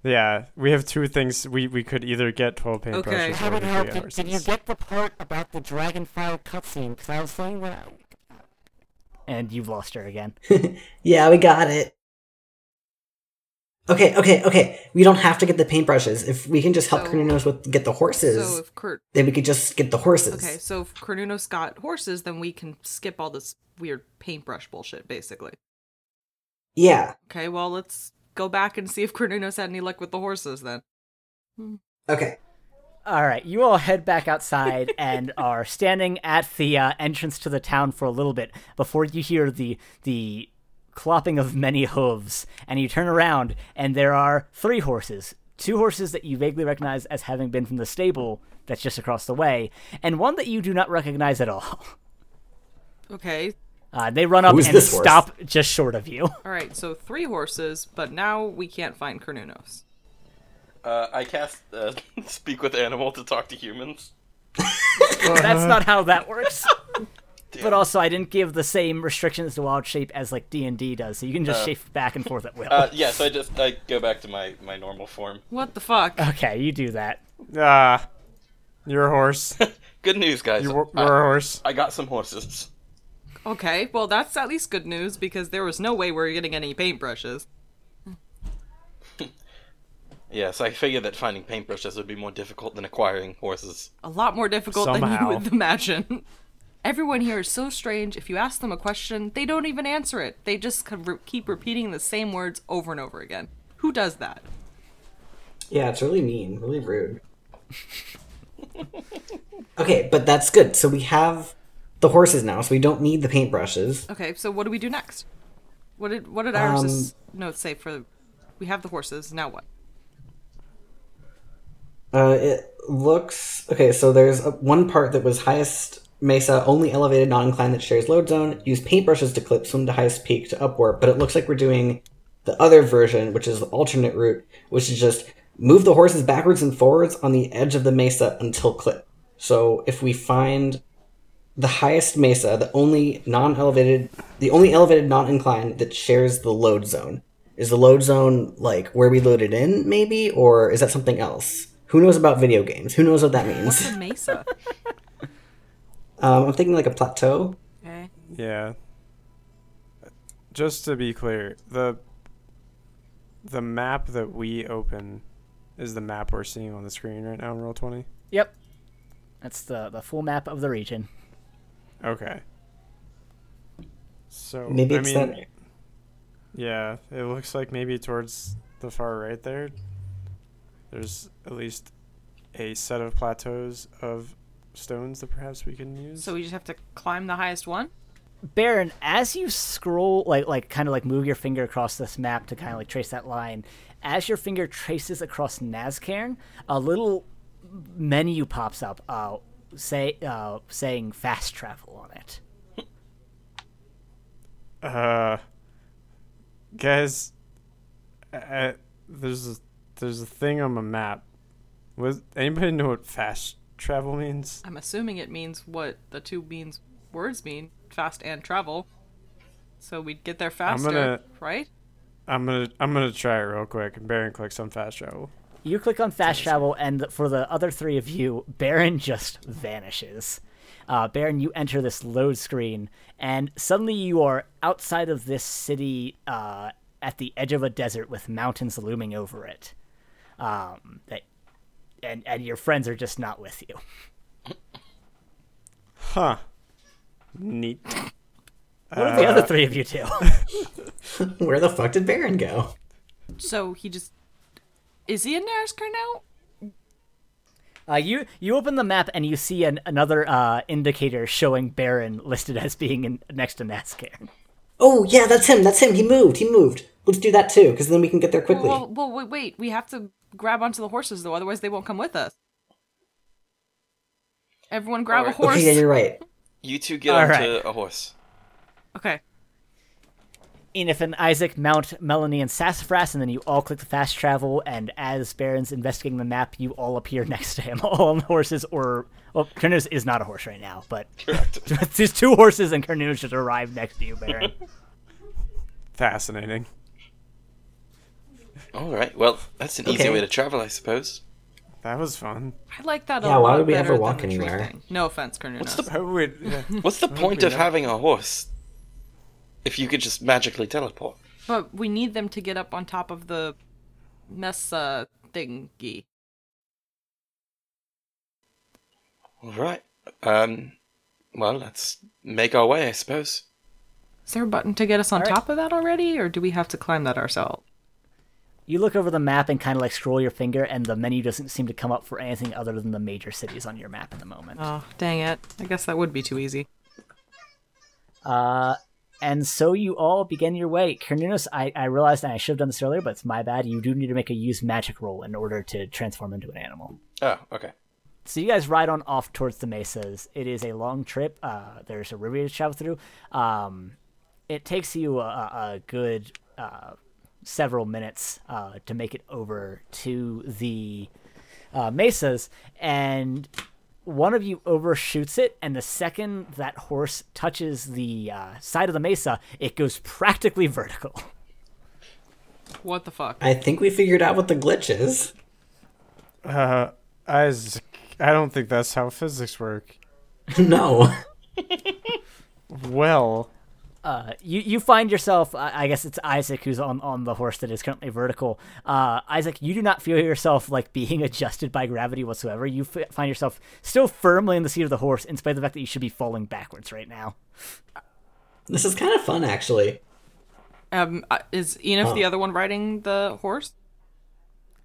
Yeah, we have two things. We we could either get twelve paintbrushes Okay. or How we did could help? Did, did you get the part about the dragonfire cutscene? Because I was saying that. and you've lost her again. yeah, we got it. Okay, okay, okay. We don't have to get the paintbrushes. If we can just help So- Cornelius with get the horses, So if Kurt then we could just get the horses. Okay, so if Kernunos got horses, then we can skip all this weird paintbrush bullshit, basically. Yeah. Okay, well let's go back and see if Kernunos had any luck with the horses then. Okay. All right, you all head back outside and are standing at the uh, entrance to the town for a little bit before you hear the the clopping of many hooves, and you turn around and there are three horses, two horses that you vaguely recognize as having been from the stable that's just across the way, and one that you do not recognize at all. Okay, Uh, they run up Who's and stop just short of you. alright, so three horses, but now we can't find Kernunos. Uh, I cast uh, Speak with Animal to talk to humans. That's not how that works. But also, I didn't give the same restrictions to wild shape as like D and D does, so you can just Uh, shape back and forth at will. Uh, yeah, so I just I go back to my, my normal form. What the fuck? okay, you do that. Ah, you're a horse. Good news, guys. You were, I, were a horse. I got some horses. Okay, well that's at least good news because there was no way we were getting any paintbrushes. Yes, I figured that finding paintbrushes would be more difficult than acquiring horses. A lot more difficult than you would imagine. Everyone here is so strange. If you ask them a question, they don't even answer it. They just keep repeating the same words over and over again. Who does that? Yeah, it's really mean, really rude. okay, but that's good. So we have the horses now, so we don't need the paintbrushes. Okay, so what do we do next? What did what did Um, Iris's notes say for? We have the horses. Now what? Uh, it looks okay. So there's a, one part that was highest mesa, only elevated non-incline that shares load zone. Use paintbrushes to clip swim to highest peak to upwarp. But it looks like we're doing the other version, which is the alternate route, which is just move the horses backwards and forwards on the edge of the mesa until clip. So if we find the highest mesa, the only non-elevated, the only elevated non-incline that shares the load zone. Is the load zone like where we loaded in, maybe, or is that something else? Who knows about video games? Who knows what that means? What's a mesa? Um, I'm thinking like a plateau. okay. Yeah. Just to be clear, the the map that we open is the map we're seeing on the screen right now in roll twenty. Yep, that's the the full map of the region. Okay. So Maybe I it's mean, that. yeah, it looks like maybe towards the far right there. There's at least a set of plateaus of stones that perhaps we can use. So we just have to climb the highest one. Baron, as you scroll, like like kind of like move your finger across this map to kind of like trace that line, as your finger traces across Nazcairn, a little menu pops up, uh, say uh, saying fast travel on it. Uh, guys, uh, there's a, there's a thing on my map. Was anybody know what fast travel means? I'm assuming it means what the two means words mean, fast and travel. So we'd get there faster, gonna- right? I'm gonna I'm gonna try it real quick. And Baron clicks on fast travel. You click on fast travel, and for the other three of you, Baron just vanishes. Uh, Baron, you enter this load screen, and suddenly you are outside of this city uh, at the edge of a desert with mountains looming over it. Um, that, and and your friends are just not with you. Huh. Neat. What did the other three of you do? Where the fuck did Baron go? So he just is he in Nazcairn now? Uh, you you open the map and you see an, another uh, indicator showing Baron listed as being in, next to Nazcairn. Oh yeah, that's him. That's him. He moved. He moved. Let's do that too, because then we can get there quickly. Well, well, wait, wait. We have to grab onto the horses though, otherwise they won't come with us. Everyone grab a horse. okay, yeah, you're right. You two get All onto right. a horse. Okay. Enif and Isaac mount Melanie and Sassafras, and then you all click the fast travel. And as Baron's investigating the map, you all appear next to him, all on horses. Or well, Kernunos is not a horse right now, but Correct. there's two horses, and Kernunos just arrived next to you, Baron. Fascinating. All right. Well, that's an easy way to travel, I suppose. That was fun. I like that. Yeah, a why would we ever walk anywhere? No offense, Kernunos. Oh, wait, yeah. What's the point of having a horse if you could just magically teleport? But we need them to get up on top of the mesa thingy. All right. Um. Well, let's make our way, I suppose. Is there a button to get us on All right. top of that already, or do we have to climb that ourselves? You look over the map and kind of like scroll your finger, and the menu doesn't seem to come up for anything other than the major cities on your map at the moment. Oh, dang it. I guess that would be too easy. Uh, and so you all begin your way. Kernunos, I, I realized I should have done this earlier, but it's my bad. You do need to make a use magic roll in order to transform into an animal. Oh, okay. So you guys ride on off towards the mesas. It is a long trip. Uh, there's a river to travel through. Um, it takes you a, a good uh, several minutes uh, to make it over to the uh, mesas, and one of you overshoots it, and the second that horse touches the uh, side of the mesa, it goes practically vertical. What the fuck? I think we figured out what the glitch is. Uh, Isaac, I don't think that's how physics work. no. Well, Uh, you you find yourself. I I guess it's Isaac who's on, on the horse that is currently vertical. Uh, Isaac, you do not feel yourself like being adjusted by gravity whatsoever. You f- find yourself still firmly in the seat of the horse, in spite of the fact that you should be falling backwards right now. This is kind of fun, actually. Um, uh, is Enif Oh. the other one riding the horse?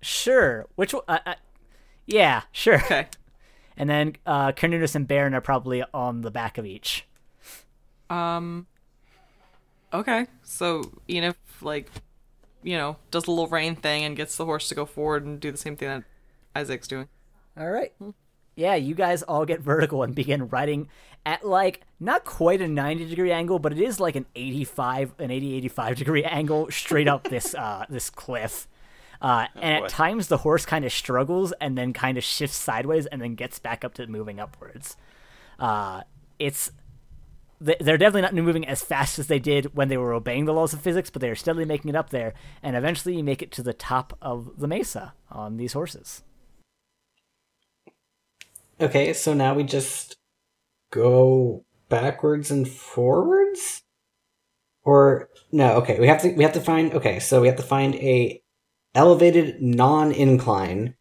Sure. Which one? Uh, uh, yeah, sure. Okay. And then uh, Kernunos and Baron are probably on the back of each. Um. Okay. So Enif, like, you know, does the little rain thing and gets the horse to go forward and do the same thing that Isaac's doing. All right. Yeah, you guys all get vertical and begin riding at like not quite a 90 degree angle, but it is like an 85 an 80 85 degree angle straight up this uh this cliff. Uh, and boy. at times the horse kind of struggles and then kind of shifts sideways and then gets back up to moving upwards. Uh, it's th- they're definitely not moving as fast as they did when they were obeying the laws of physics, but they're steadily making it up there, and eventually you make it to the top of the mesa on these horses. Okay, so now we just go backwards and forwards? Or no, okay, we have to we have to find okay, so we have to find a elevated non-incline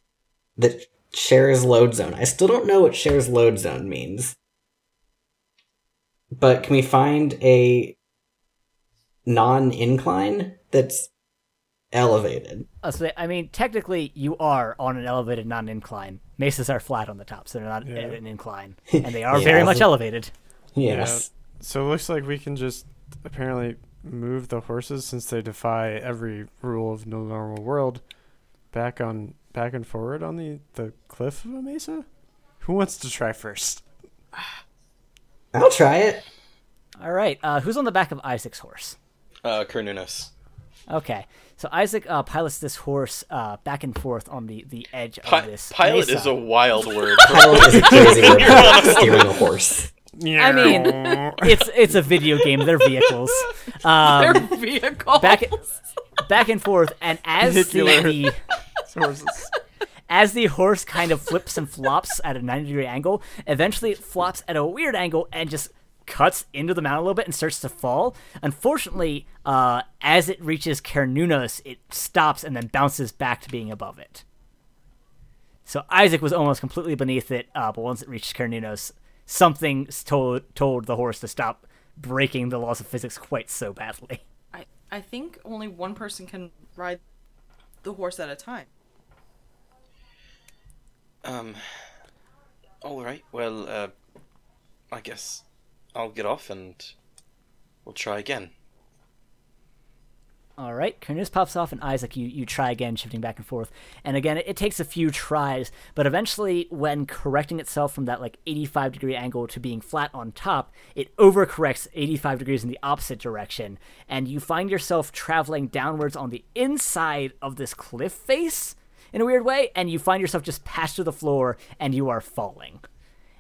that shares load zone. I still don't know what shares load zone means. But can we find a non-incline that's elevated? Uh, so they, I mean, technically, you are on an elevated, non-incline. Mesas are flat on the top, so they're not Yeah. an incline, and they are Yeah, very much elevated. Yes. so it looks like we can just apparently move the horses since they defy every rule of no normal world back on back and forward on the the cliff of a mesa. Who wants to try first? I'll try it. All right, uh, who's on the back of Isaac's horse? Uh, Kernunos. Okay, so Isaac uh, pilots this horse uh, back and forth on the, the edge Pi- of this pilot mesa. is a wild word. Pilot is a crazy word for steering a horse. I mean, it's it's a video game. They're vehicles. Um, Their vehicle. back back and forth, and as the, the horses. As the horse kind of flips and flops at a 90 degree angle, eventually it flops at a weird angle and just cuts into the mountain a little bit and starts to fall. Unfortunately, uh, as it reaches Kernunos, it stops and then bounces back to being above it. So Isaac was almost completely beneath it, uh, but once it reached Kernunos, something told told the horse to stop breaking the laws of physics quite so badly. I I think only one person can ride the horse at a time. Um. All right. Well, uh, I guess I'll get off and we'll try again. All right, Cornelius pops off, and Isaac, you, you try again, shifting back and forth. And again, it, it takes a few tries, but eventually, when correcting itself from that like 85 degree angle to being flat on top, it overcorrects 85 degrees in the opposite direction, and you find yourself traveling downwards on the inside of this cliff face in a weird way, and you find yourself just passed to the floor, and you are falling.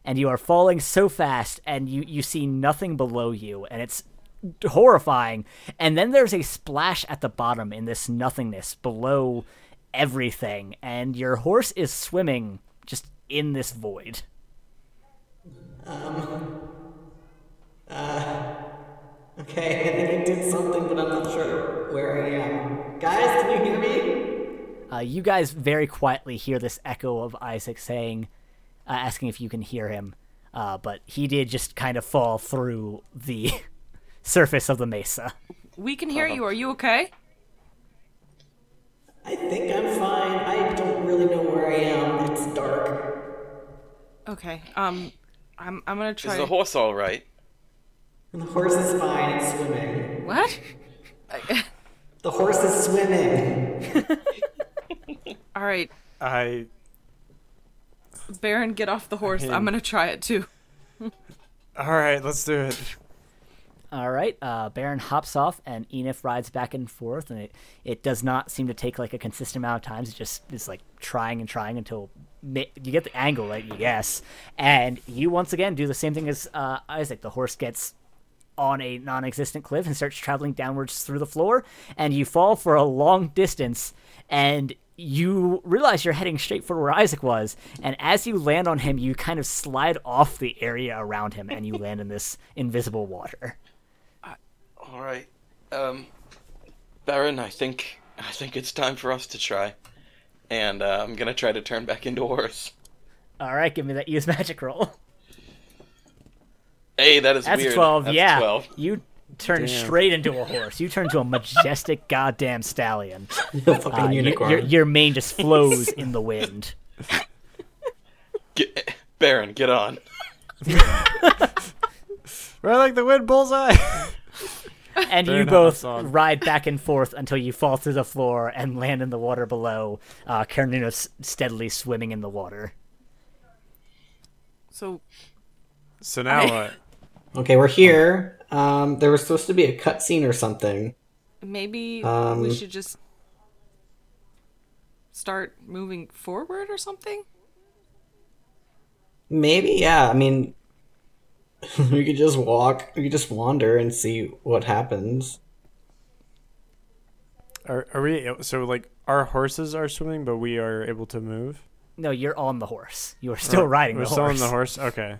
And you are falling so fast, and you, you see nothing below you, and it's horrifying. And then there's a splash at the bottom in this nothingness below everything, and your horse is swimming just in this void. Um, uh, okay, I think I did something, but I'm not sure where I am. Guys, can you hear me? Uh, you guys very quietly hear this echo of Isaac saying, uh, asking if you can hear him. Uh, but he did just kind of fall through the surface of the mesa. We can hear you. Are you okay? I think I'm fine. I don't really know where I am. It's dark. Okay. Um, I'm I'm gonna try. Is the horse all right? The horse is fine. It's swimming. what? The horse is swimming. All right, I Baron, get off the horse. I'm gonna try it too. all right. Let's do it. All right, uh, Baron hops off, and Enif rides back and forth, and it, it does not seem to take like a consistent amount of times. It just is like trying and trying until ma- you get the angle right, you guess. And you once again do the same thing as uh, Isaac. The horse gets on a non-existent cliff and starts traveling downwards through the floor, and you fall for a long distance, and you realize you're heading straight for where Isaac was, and as you land on him, you kind of slide off the area around him, and you land in this invisible water. All right. Um, Baron, I think I think it's time for us to try, and uh, I'm gonna try to turn back into horse. All right, give me that use magic roll. Hey, that is That's weird. a 12. That's yeah. 12. You turn Damn. straight into a horse. You turn to a majestic goddamn stallion. The fucking Uh, unicorn. your, your mane just flows in the wind. Get, Baron, get on. We're like the wind bullseye. And you both ride back and forth until you fall through the floor and land in the water below. Uh, Kernunos steadily swimming in the water. So so now what? Okay, we're here. Um, there was supposed to be a cutscene or something. maybe Um, we should just start moving forward or something. Maybe, yeah. I mean, we could just walk. We could just wander and see what happens. Are are we so like our horses are swimming, but we are able to move? No, you're on the horse. You are still riding We're the still on the horse. Okay.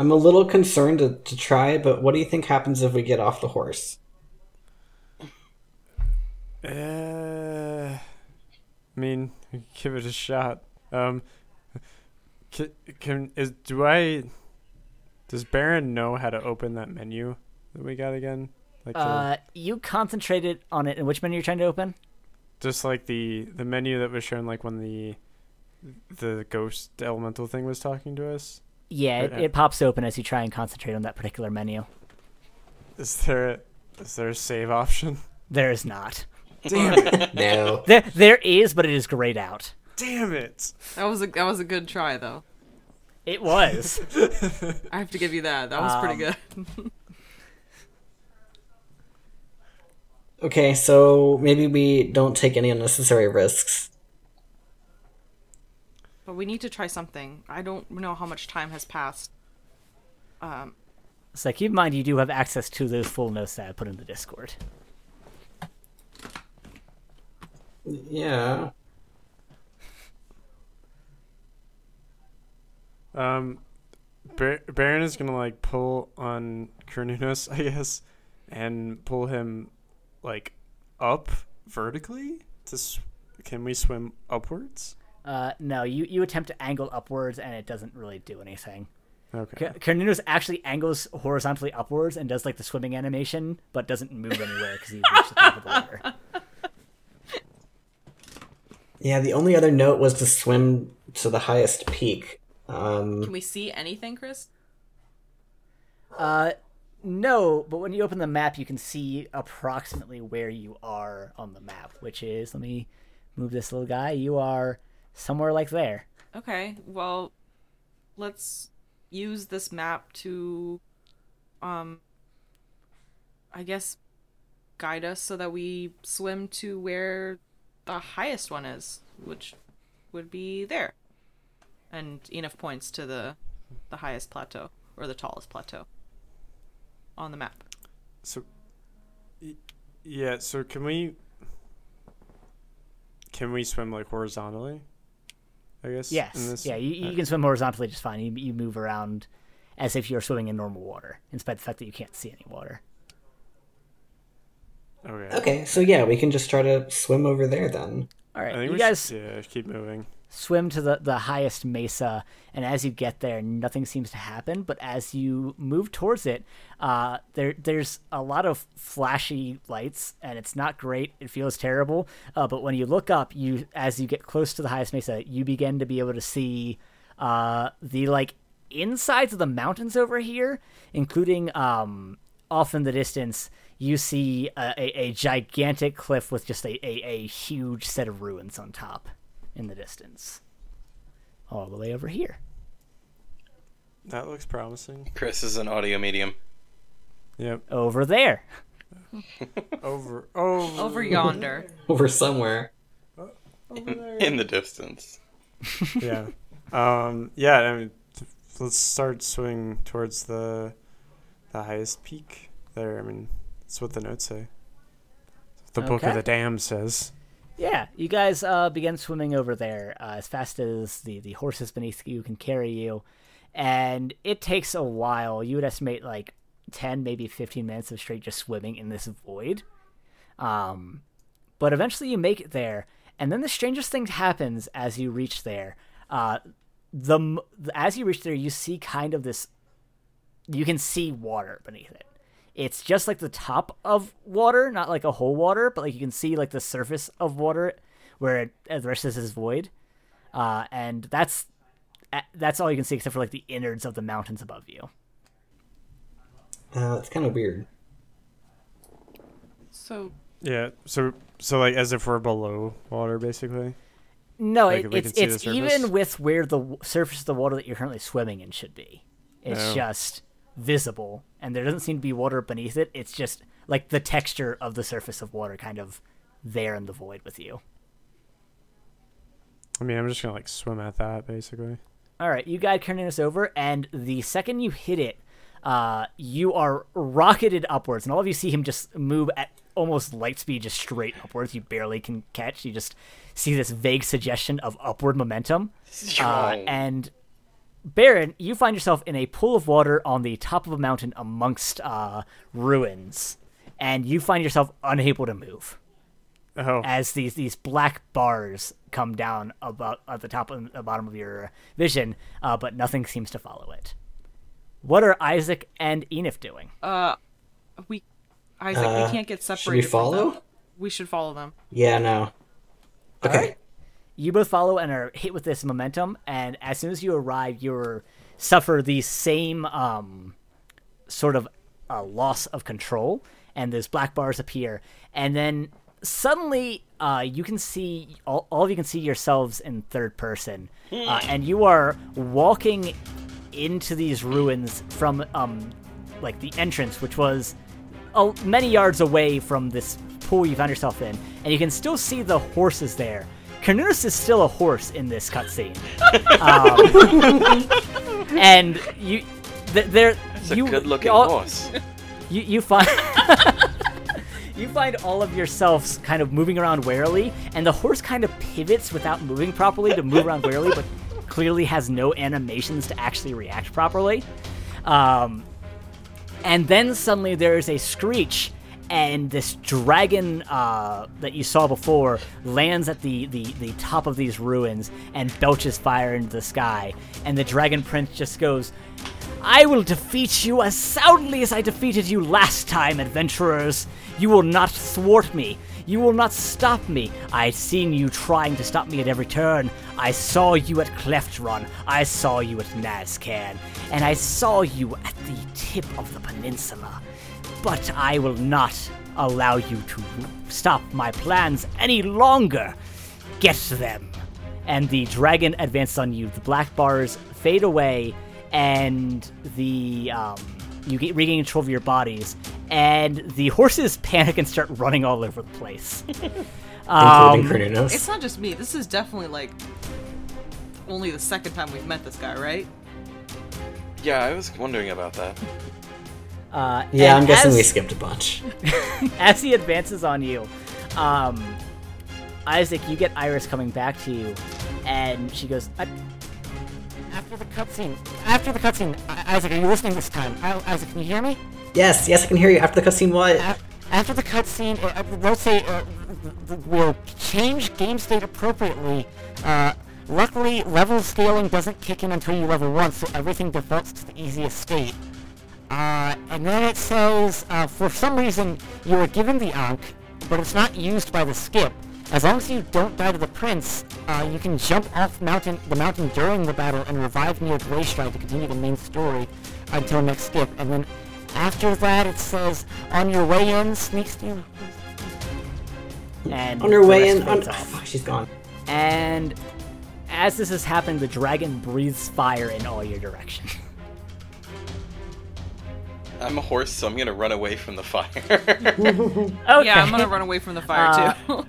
I'm a little concerned to, to try, but what do you think happens if we get off the horse? Uh, I mean, give it a shot. Um, can, can is do I? Does Baron know how to open that menu that we got again? Like the- Uh, you concentrated on it. And which menu you're trying to open? just like the the menu that was shown like when the the ghost elemental thing was talking to us. Yeah, it, it pops open as you try and concentrate on that particular menu. Is there a, is there a save option? There is not. Damn it! No. There, there is, but it is grayed out. Damn it! That was a that was a good try though. It was. I have to give you that. That was pretty Um, good. Okay, so maybe we don't take any unnecessary risks. But we need to try something. I don't know how much time has passed. Um, so keep in mind you do have access to those full notes that I put in the Discord. Yeah. Um, Bar- Baron is gonna like pull on Kernunos, I guess, and pull him like up vertically. To sw- can we swim upwards? Uh, no, you, you attempt to angle upwards and it doesn't really do anything. Okay. Ca- Kernunos actually angles horizontally upwards and does like the swimming animation, but doesn't move anywhere because he reached the top of the water. Yeah, the only other note was to swim to the highest peak. Um, Can we see anything, Chris? Uh, no, but when you open the map, you can see approximately where you are on the map, which is let me move this little guy. You are somewhere like there. Okay, well, let's use this map to, um, I guess, guide us so that we swim to where the highest one is, which would be there. And enough points to the the highest plateau or the tallest plateau on the map. So, yeah. So can we? Can we swim like horizontally? I guess. Yes, in this- yeah, you, you can swim horizontally just fine. You, you move around as if you're swimming in normal water, in spite of the fact that you can't see any water. Okay. okay, so yeah, we can just try to swim over there then. All right, I think you we guys should, yeah keep moving. Swim to the, the highest mesa, and as you get there, nothing seems to happen. But as you move towards it, uh, there there's a lot of flashy lights, and it's not great. It feels terrible. Uh, but when you look up, you as you get close to the highest mesa, you begin to be able to see uh, the like insides of the mountains over here, including um, off in the distance. You see a, a, a gigantic cliff with just a, a, a huge set of ruins on top in the distance. All the way over here. That looks promising. Chris is an audio medium. Yep. Over there. Over. Over. Over yonder. Over somewhere. In the distance. yeah. Um. Yeah. I mean, t- let's start swinging towards the the highest peak there. I mean, that's what the notes say. The book of the dam says. Yeah, you guys uh, begin swimming over there uh, as fast as the, the horses beneath you can carry you. And it takes a while. You would estimate like 10, maybe 15 minutes of straight just swimming in this void. Um, but eventually you make it there. And then the strangest thing happens as you reach there. Uh, the As you reach there, you see kind of this. You can see water beneath it it's just like the top of water, not like a whole water, but like you can see like the surface of water where it, uh, the rest of this is void. Uh, and that's uh, that's all you can see except for like the innards of the mountains above you. Uh, it's kind of weird. So Yeah. So so like as if we're below water, basically. No, Like, it, it's can see the it's even with where the w- surface of the water that you're currently swimming in should be. It's Oh. just visible, and there doesn't seem to be water beneath it. It's just like the texture of the surface of water, kind of there in the void with you. I mean, I'm just gonna like swim at that basically. All right, you guide Kernunos over, and the second you hit it, uh, you are rocketed upwards, and all of you see him just move at almost light speed, just straight upwards. You barely can catch. You just see this vague suggestion of upward momentum. Uh, Strong. and Baron, you find yourself in a pool of water on the top of a mountain amongst uh, ruins, and you find yourself unable to move Oh. as these these black bars come down about at the top and the bottom of your vision, uh, but nothing seems to follow it. What are Isaac and Enif doing? uh we Isaac, Uh, we can't get separated. should we separated. from follow? them. We should follow them. Yeah, no. Okay. right. You both follow and are hit with this momentum, and as soon as you arrive, you suffer the same um, sort of uh, loss of control, and those black bars appear, and then suddenly uh, you can see all, all of you can see yourselves in third person, uh, and you are walking into these ruins from um, like the entrance, which was uh, many yards away from this pool you found yourself in, and you can still see the horses there. Kernunos is still a horse in this cutscene, um, and you, th- there, It's a you, good-looking all- horse. you you find you find all of yourselves kind of moving around warily, and the horse kind of pivots without moving properly to move around warily, but clearly has no animations to actually react properly. Um, and then suddenly there is a screech, and this dragon uh, that you saw before lands at the, the, the top of these ruins and belches fire into the sky. And the dragon prince just goes, I will defeat you as soundly as I defeated you last time, adventurers. You will not thwart me. You will not stop me. I've seen you trying to stop me at every turn. I saw you at Cleft Run. I saw you at Nazcairn. And I saw you at the tip of the peninsula. But I will not allow you to stop my plans any longer. Get them. And the dragon advances on you. The black bars fade away, and the um, you get regain control of your bodies, and the horses panic and start running all over the place. including um, It's not just me. This is definitely like only the second time we've met this guy, right? Yeah, I was wondering about that. Uh, yeah, I'm guessing as- we skipped a bunch. as he advances on you, um, Isaac, you get Iris coming back to you, and she goes, I, After the cutscene, after the cutscene, Isaac, are you listening this time? I- Isaac, can you hear me? Yes, yes, I can hear you. After the cutscene, what? A- After the cutscene, uh, uh, they'll say uh, th- th- we'll change game state appropriately. Uh, luckily, level scaling doesn't kick in until you level one, so everything defaults to the easiest state. Uh, and then it says, uh, for some reason, you were given the Ankh, but it's not used by the skip. As long as you don't die to the prince, uh, you can jump off mountain the mountain during the battle and revive near Greystride to continue the main story until next skip. And then after that, it says, on your way in, sneak steal. and On her way in. On... Oh, fuck, she's gone. And as this is happening, the dragon breathes fire in all your direction. I'm a horse, so I'm gonna run away from the fire. okay. Yeah, I'm gonna run away from the fire too.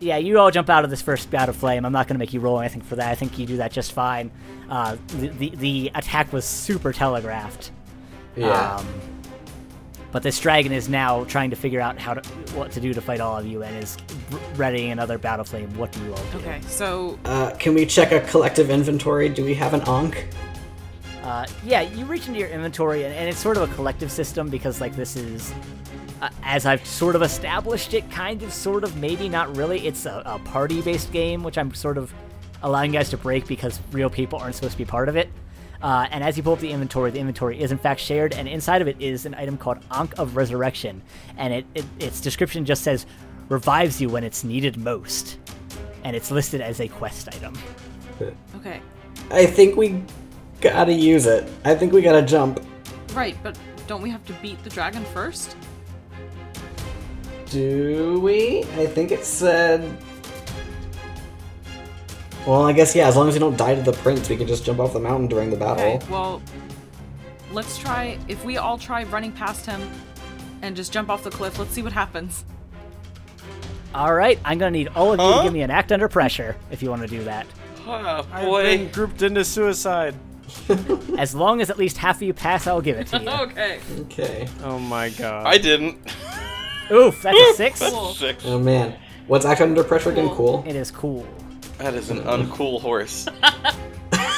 Yeah, you all jump out of this first bout of flame. I'm not going to make you roll anything for that. I think you do that just fine. Uh, the, the the attack was super telegraphed. Yeah. Um, but this dragon is now trying to figure out how to what to do to fight all of you, and is r- readying another battle flame. What do you all do? okay, so uh, can we check a collective inventory? Do we have an Ankh? Uh, yeah, you reach into your inventory, and, and it's sort of a collective system because, like, this is, uh, as I've sort of established it, kind of, sort of, maybe not really. It's a, a party-based game, which I'm sort of allowing you guys to break because real people aren't supposed to be part of it. Uh, and as you pull up the inventory, the inventory is in fact shared, and inside of it is an item called Ankh of Resurrection, and it, it its description just says revives you when it's needed most, and it's listed as a quest item. okay, I think we gotta use it. I think we gotta jump. right, but don't we have to beat the dragon first? Do we? I think it said. Well, I guess yeah. As long as we don't die to the prince, we can just jump off the mountain during the battle. Okay, well, let's try. If we all try running past him and just jump off the cliff, let's see what happens. All right, I'm gonna need all of you to give me an act under pressure if you want to do that. oh, I've boy. been grouped into suicide. As long as at least half of you pass, I'll give it to you. Okay. Okay. Oh my god. I didn't. Oof, that's a six. Cool. Six. Oh man. What's act under pressure again? Cool. It is cool. That is an uncool horse.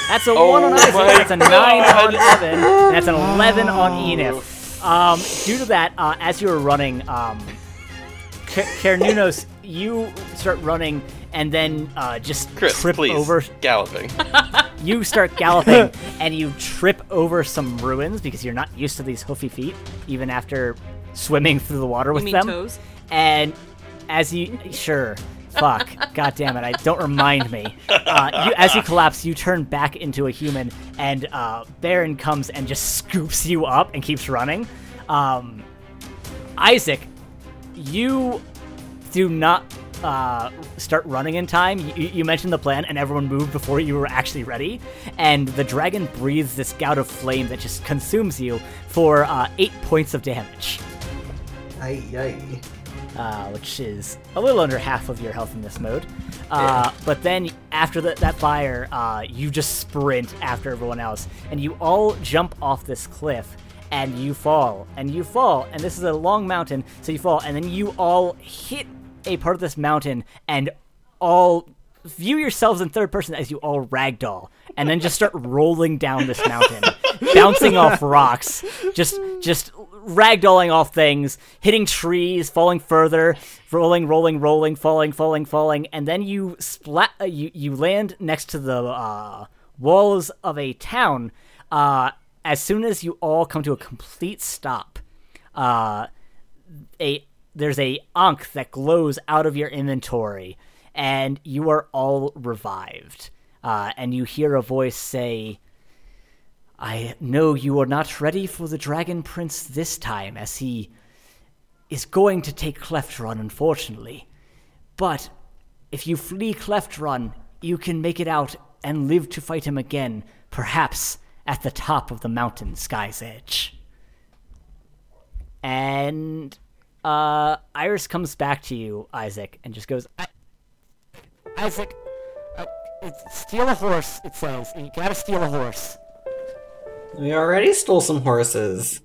That's a Oh one on Isaac. That's a nine God. on Evan. And that's an eleven on Enif. Um, due to that, uh, as you were running, um, K- Kernunos, you start running and then uh, just Chris, trip please. over. Galloping. You start galloping and you trip over some ruins because you're not used to these hoofy feet, even after swimming through the water You with mean them. toes? And as you sure, fuck, god damn it, I don't remind me. Uh, you, as you collapse, you turn back into a human, and uh, Baron comes and just scoops you up and keeps running. Um, Isaac, you do not uh, start running in time. You, you mentioned the plan, and everyone moved before you were actually ready. And the dragon breathes this gout of flame that just consumes you for uh, eight points of damage uh, which is a little under half of your health in this mode. Uh, But then after the, that fire, uh, you just sprint after everyone else, and you all jump off this cliff, and you fall, and you fall, and this is a long mountain, so you fall, and then you all hit a part of this mountain, and all view yourselves in third person as you all ragdoll, and then just start rolling down this mountain, bouncing off rocks, just just ragdolling off things, hitting trees, falling further, rolling, rolling, rolling, falling, falling, falling, and then you splat. Uh, you you land next to the uh, walls of a town. Uh, as soon as you all come to a complete stop, uh, a there's a ankh that glows out of your inventory, and you are all revived. Uh, and you hear a voice say, "I know you are not ready for the Dragon Prince this time, as he is going to take Cleft Run, unfortunately. But if you flee Cleft Run, you can make it out and live to fight him again, perhaps at the top of the mountain Sky's Edge." And uh, Iris comes back to you, Isaac, and just goes, Isaac, uh, steal a horse, it says, you gotta steal a horse. We already stole some horses.